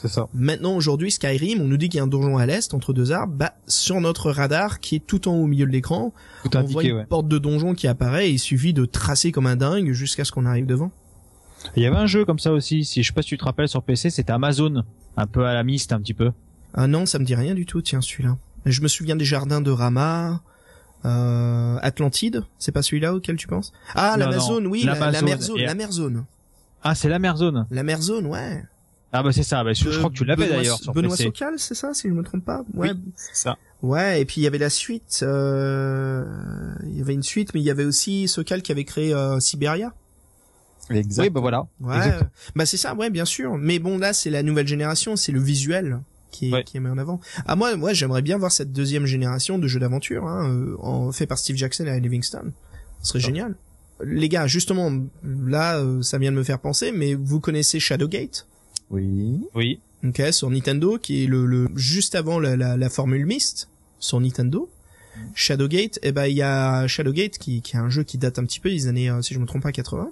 Speaker 5: C'est ça.
Speaker 1: Maintenant, aujourd'hui, Skyrim, on nous dit qu'il y a un donjon à l'est entre deux arbres. Bah, sur notre radar, qui est tout en haut au milieu de l'écran, on voit
Speaker 5: indiqué,
Speaker 1: une
Speaker 5: ouais.
Speaker 1: porte de donjon qui apparaît et il suffit de tracer comme un dingue jusqu'à ce qu'on arrive devant.
Speaker 5: Il y avait un jeu comme ça aussi, si je sais pas si tu te rappelles sur PC, c'était Amazon, un peu à la miste un petit peu.
Speaker 1: Ah non, ça me dit rien du tout, tiens, celui-là. Je me souviens des jardins de Rama, euh, Atlantide, c'est pas celui-là auquel tu penses? Ah, l'Amazon, oui, la, la mer zone,
Speaker 5: et-
Speaker 1: la mer zone.
Speaker 5: Ah, c'est la Merzone.
Speaker 1: La mer zone, ouais.
Speaker 5: Ah bah c'est ça, bah, je, crois que tu l'avais
Speaker 1: Benoît-
Speaker 5: d'ailleurs sur
Speaker 1: Benoît
Speaker 5: PC.
Speaker 1: Socal, c'est ça, si je me trompe pas? Ouais,
Speaker 2: C'est ça.
Speaker 1: Ouais, et puis il y avait la suite. Euh... Il y avait une suite, mais il y avait aussi Sokal qui avait créé euh, Siberia.
Speaker 2: Exact.
Speaker 5: Oui, bah voilà.
Speaker 1: Ouais,
Speaker 5: Exact.
Speaker 1: bah c'est ça, ouais, bien sûr. Mais bon, là, c'est la nouvelle génération, c'est le visuel qui est,
Speaker 5: Ouais.
Speaker 1: qui est mis en avant. Ah moi, moi, j'aimerais bien voir cette deuxième génération de jeux d'aventure, hein, euh, en, fait par Steve Jackson et Livingston. Ce serait génial. Les gars, justement, là, euh, ça vient de me faire penser, mais vous connaissez Shadowgate?
Speaker 2: Oui.
Speaker 5: Oui.
Speaker 1: Ok, sur Nintendo, qui est le, le juste avant la, la, la formule Myst sur Nintendo. Shadowgate, eh ben il y a Shadowgate qui, qui est un jeu qui date un petit peu des années, euh, si je me trompe pas, 80,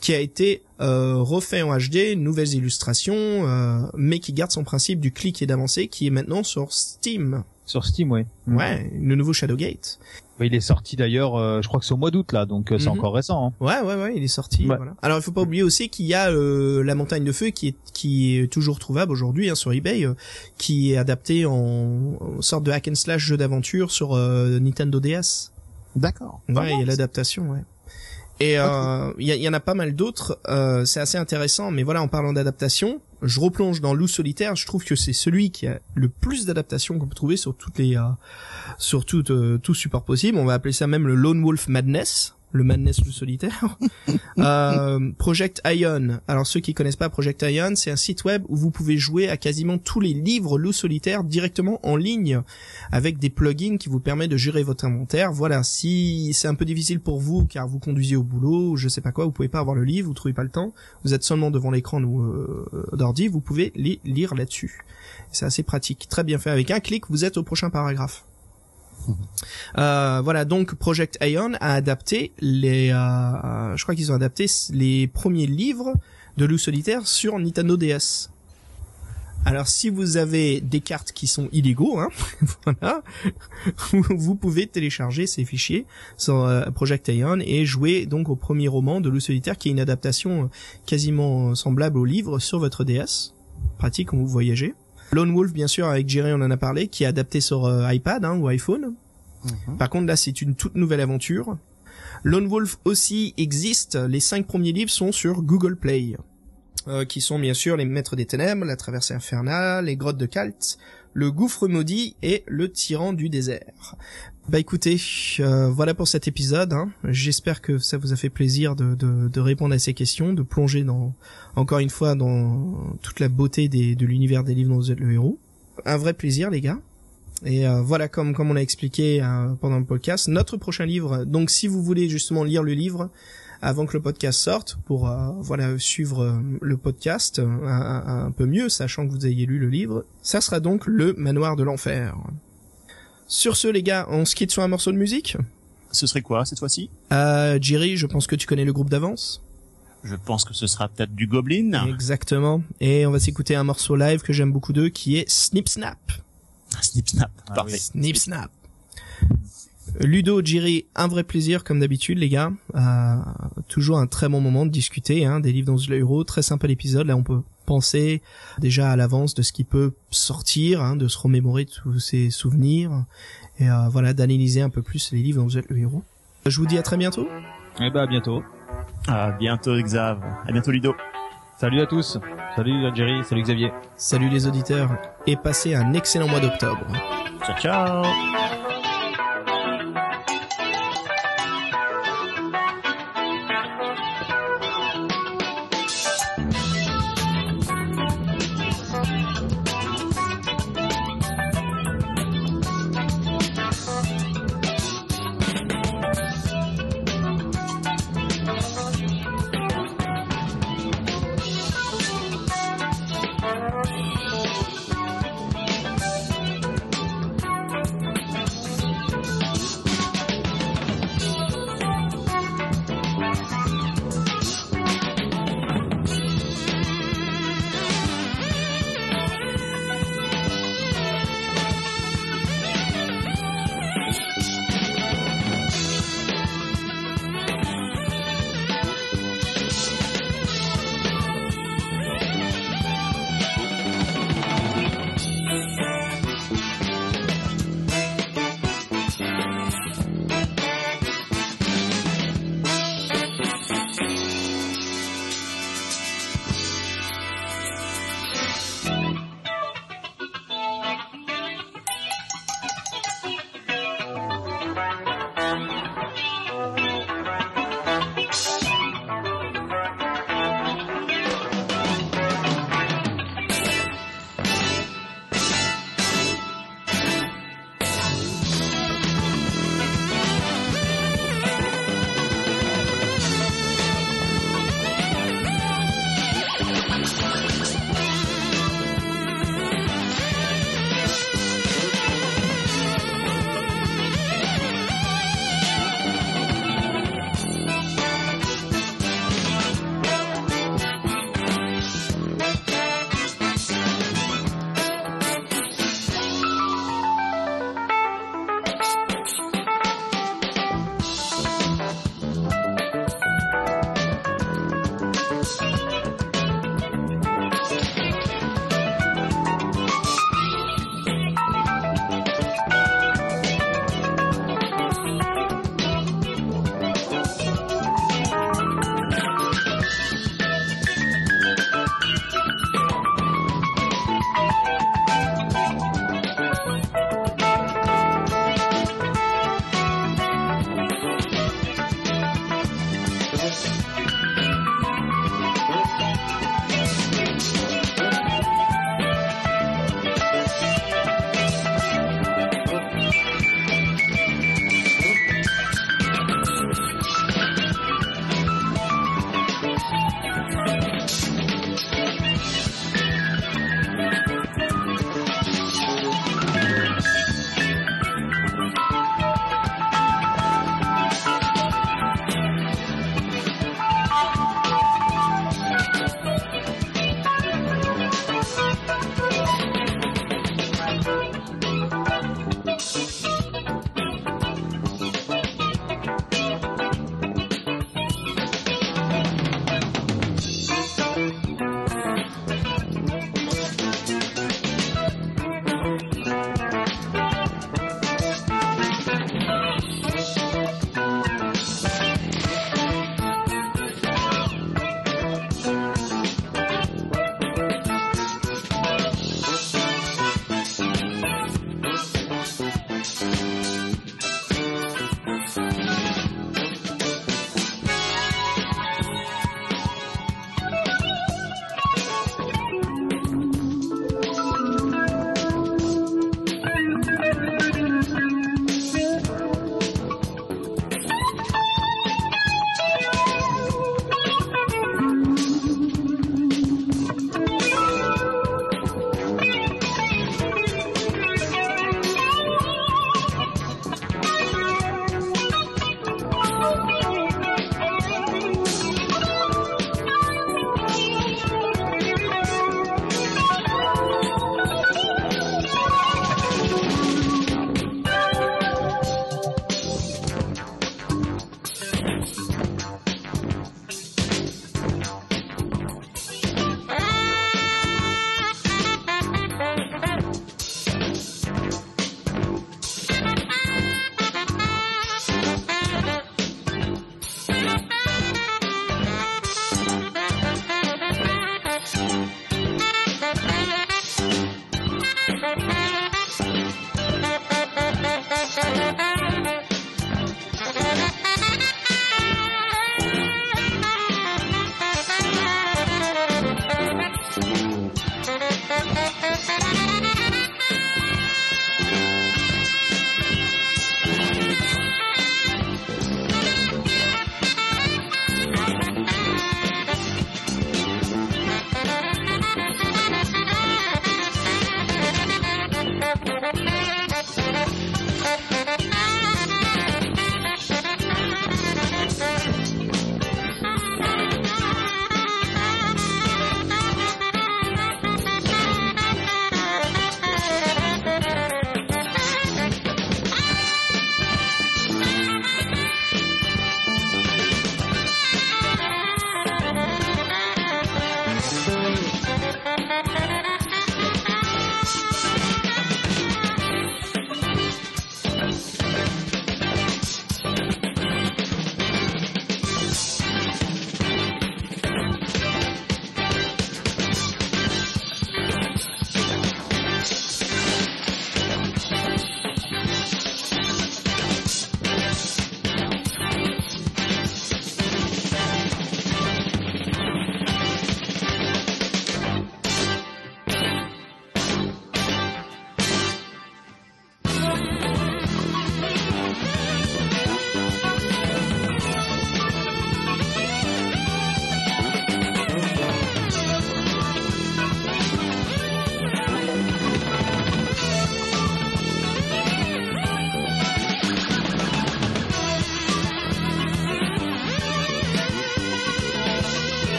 Speaker 1: qui a été euh, refait en HD, nouvelles illustrations, euh, mais qui garde son principe du clic et d'avancer, qui est maintenant sur Steam.
Speaker 5: Sur Steam, ouais.
Speaker 1: Ouais, le nouveau Shadowgate.
Speaker 5: Bah, il est sorti d'ailleurs, euh, je crois que c'est au mois d'août là, donc euh, c'est
Speaker 1: Mhm.
Speaker 5: encore récent. Hein.
Speaker 1: Ouais, ouais, ouais, il est sorti.
Speaker 5: Ouais.
Speaker 1: Voilà. Alors, il faut pas oublier aussi qu'il y a euh, la montagne de feu qui est qui est toujours trouvable aujourd'hui hein, sur eBay, euh, qui est adapté en, en sorte de hack and slash jeu d'aventure sur euh, Nintendo DS.
Speaker 2: D'accord.
Speaker 1: Ouais, il y a l'adaptation, ouais. Et euh, il y, y en a pas mal d'autres. euh, c'est assez intéressant, mais voilà, en parlant d'adaptation, je replonge dans Loup solitaire. Je trouve que c'est celui qui a le plus d'adaptation qu'on peut trouver sur toutes les, euh, sur tout, euh, tout support possible. On va appeler ça même le Lone Wolf Madness, le Madness Loup solitaire. euh, Project Ion. Alors ceux qui connaissent pas Project Ion, c'est un site web où vous pouvez jouer à quasiment tous les livres Loup solitaire directement en ligne avec des plugins qui vous permettent de gérer votre inventaire. Voilà, si c'est un peu difficile pour vous car vous conduisez au boulot ou je sais pas quoi, vous pouvez pas avoir le livre, vous trouvez pas le temps, vous êtes seulement devant l'écran ou euh, d'ordi, vous pouvez les lire là-dessus. C'est assez pratique, très bien fait. Avec un clic, vous êtes au prochain paragraphe. Euh, voilà, donc Project Ion a adapté les, euh, je crois qu'ils ont adapté les premiers livres de Loup solitaire sur Nintendo DS. Alors si vous avez des cartes qui sont illégaux, hein, voilà, vous pouvez télécharger ces fichiers sur euh, Project Ion et jouer donc au premier roman de Loup solitaire qui est une adaptation euh, quasiment semblable au livre sur votre DS. Pratique quand vous voyagez. Lone Wolf bien sûr avec Jerry on en a parlé qui est adapté sur euh, iPad hein, ou iPhone. Par contre là c'est une toute nouvelle aventure. Lone Wolf aussi existe, les cinq premiers livres sont sur Google Play. Euh, qui sont bien sûr les Maîtres des Ténèbres, la Traversée Infernale, les Grottes de Kalt, le Gouffre Maudit et le Tyran du Désert. Bah écoutez, euh, voilà pour cet épisode. hein. J'espère que ça vous a fait plaisir de, de, répondre à ces questions, de plonger dans encore une fois dans toute la beauté des, de l'univers des livres dont vous êtes le héros. Un vrai plaisir les gars. Et euh, voilà, comme comme on l'a expliqué euh, pendant le podcast, notre prochain livre. Donc, si vous voulez justement lire le livre avant que le podcast sorte, pour voilà suivre le podcast un- un peu mieux, sachant que vous ayez lu le livre, ça sera donc le Manoir de l'enfer. Sur ce, les gars, on se quitte sur un morceau de musique.
Speaker 2: Ce serait quoi cette fois-ci?
Speaker 1: Euh, Jerry, je pense que tu connais le groupe d'avance.
Speaker 2: Je pense que ce sera peut-être du Goblin.
Speaker 1: Exactement. Et on va s'écouter un morceau live que j'aime beaucoup d'eux, qui est Snip Snap.
Speaker 2: Snip Snap.
Speaker 5: Ah
Speaker 2: Parfait.
Speaker 1: Snip Snap. Ludo, Jerry, un vrai plaisir comme d'habitude les gars. Euh, toujours un très bon moment de discuter hein, des livres dans le héros, très sympa l'épisode. Là on peut penser déjà à l'avance de ce qui peut sortir, hein, de se remémorer tous ces souvenirs et euh, voilà d'analyser un peu plus les livres dont vous êtes le héros. Je vous dis à très bientôt.
Speaker 5: Eh ben, à bientôt.
Speaker 2: À bientôt Xav. À bientôt Ludo.
Speaker 5: Salut à tous. Salut Jerry. Salut Xavier.
Speaker 1: Salut les auditeurs et passez un excellent mois d'octobre.
Speaker 2: Ciao ciao.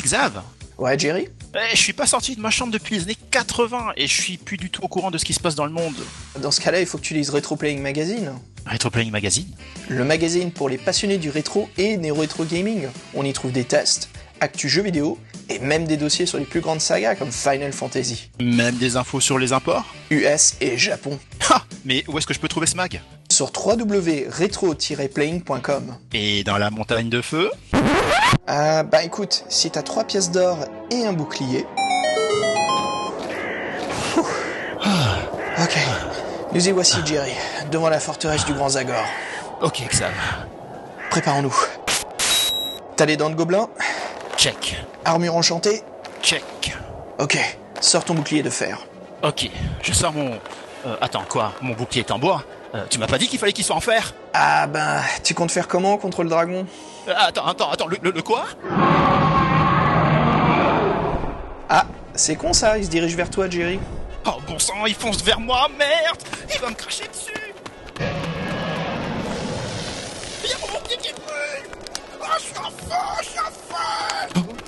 Speaker 2: Xav
Speaker 1: Ouais, Jerry
Speaker 2: Eh, Je suis pas sorti de ma chambre depuis les années 80 et je suis plus du tout au courant de ce qui se passe dans le monde.
Speaker 1: Dans ce cas-là, il faut que tu lises Retro Playing Magazine.
Speaker 2: Retro Playing Magazine
Speaker 1: Le magazine pour les passionnés du rétro et néo-rétro gaming. On y trouve des tests, actus jeux vidéo et même des dossiers sur les plus grandes sagas comme Final Fantasy,
Speaker 2: Même des infos sur les imports
Speaker 1: US et Japon.
Speaker 2: Ha Mais où est-ce que je peux trouver ce mag?
Speaker 1: Sur www.retro-playing.com.
Speaker 2: Et dans la montagne de feu?
Speaker 1: Ah bah écoute, si t'as trois pièces d'or et un bouclier. Ok, nous y voici Jerry, devant la forteresse du Grand Zagor.
Speaker 2: Ok Xav.
Speaker 1: Préparons-nous. T'as les dents de gobelin?
Speaker 2: Check.
Speaker 1: Armure enchantée
Speaker 2: Check.
Speaker 1: Ok, sors ton bouclier de fer.
Speaker 2: Ok, je sors mon... Euh, attends, quoi? Mon bouclier est en bois Euh, Tu m'as pas dit qu'il fallait qu'il soit en fer?
Speaker 1: Ah ben, tu comptes faire comment contre le dragon?
Speaker 2: Euh, Attends, attends, attends, le, le- le quoi?
Speaker 1: Ah, c'est con ça, il se dirige vers toi Jerry.
Speaker 2: Oh bon sang, il fonce vers moi, merde Il va me cracher dessus Il y a mon bouclier qui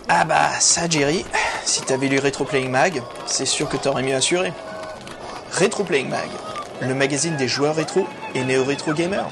Speaker 1: Ah bah ça Jerry, si t'avais lu Retro Playing Mag, c'est sûr que t'aurais mieux assuré. Retro Playing Mag, le magazine des joueurs rétro et néo-rétro gamers.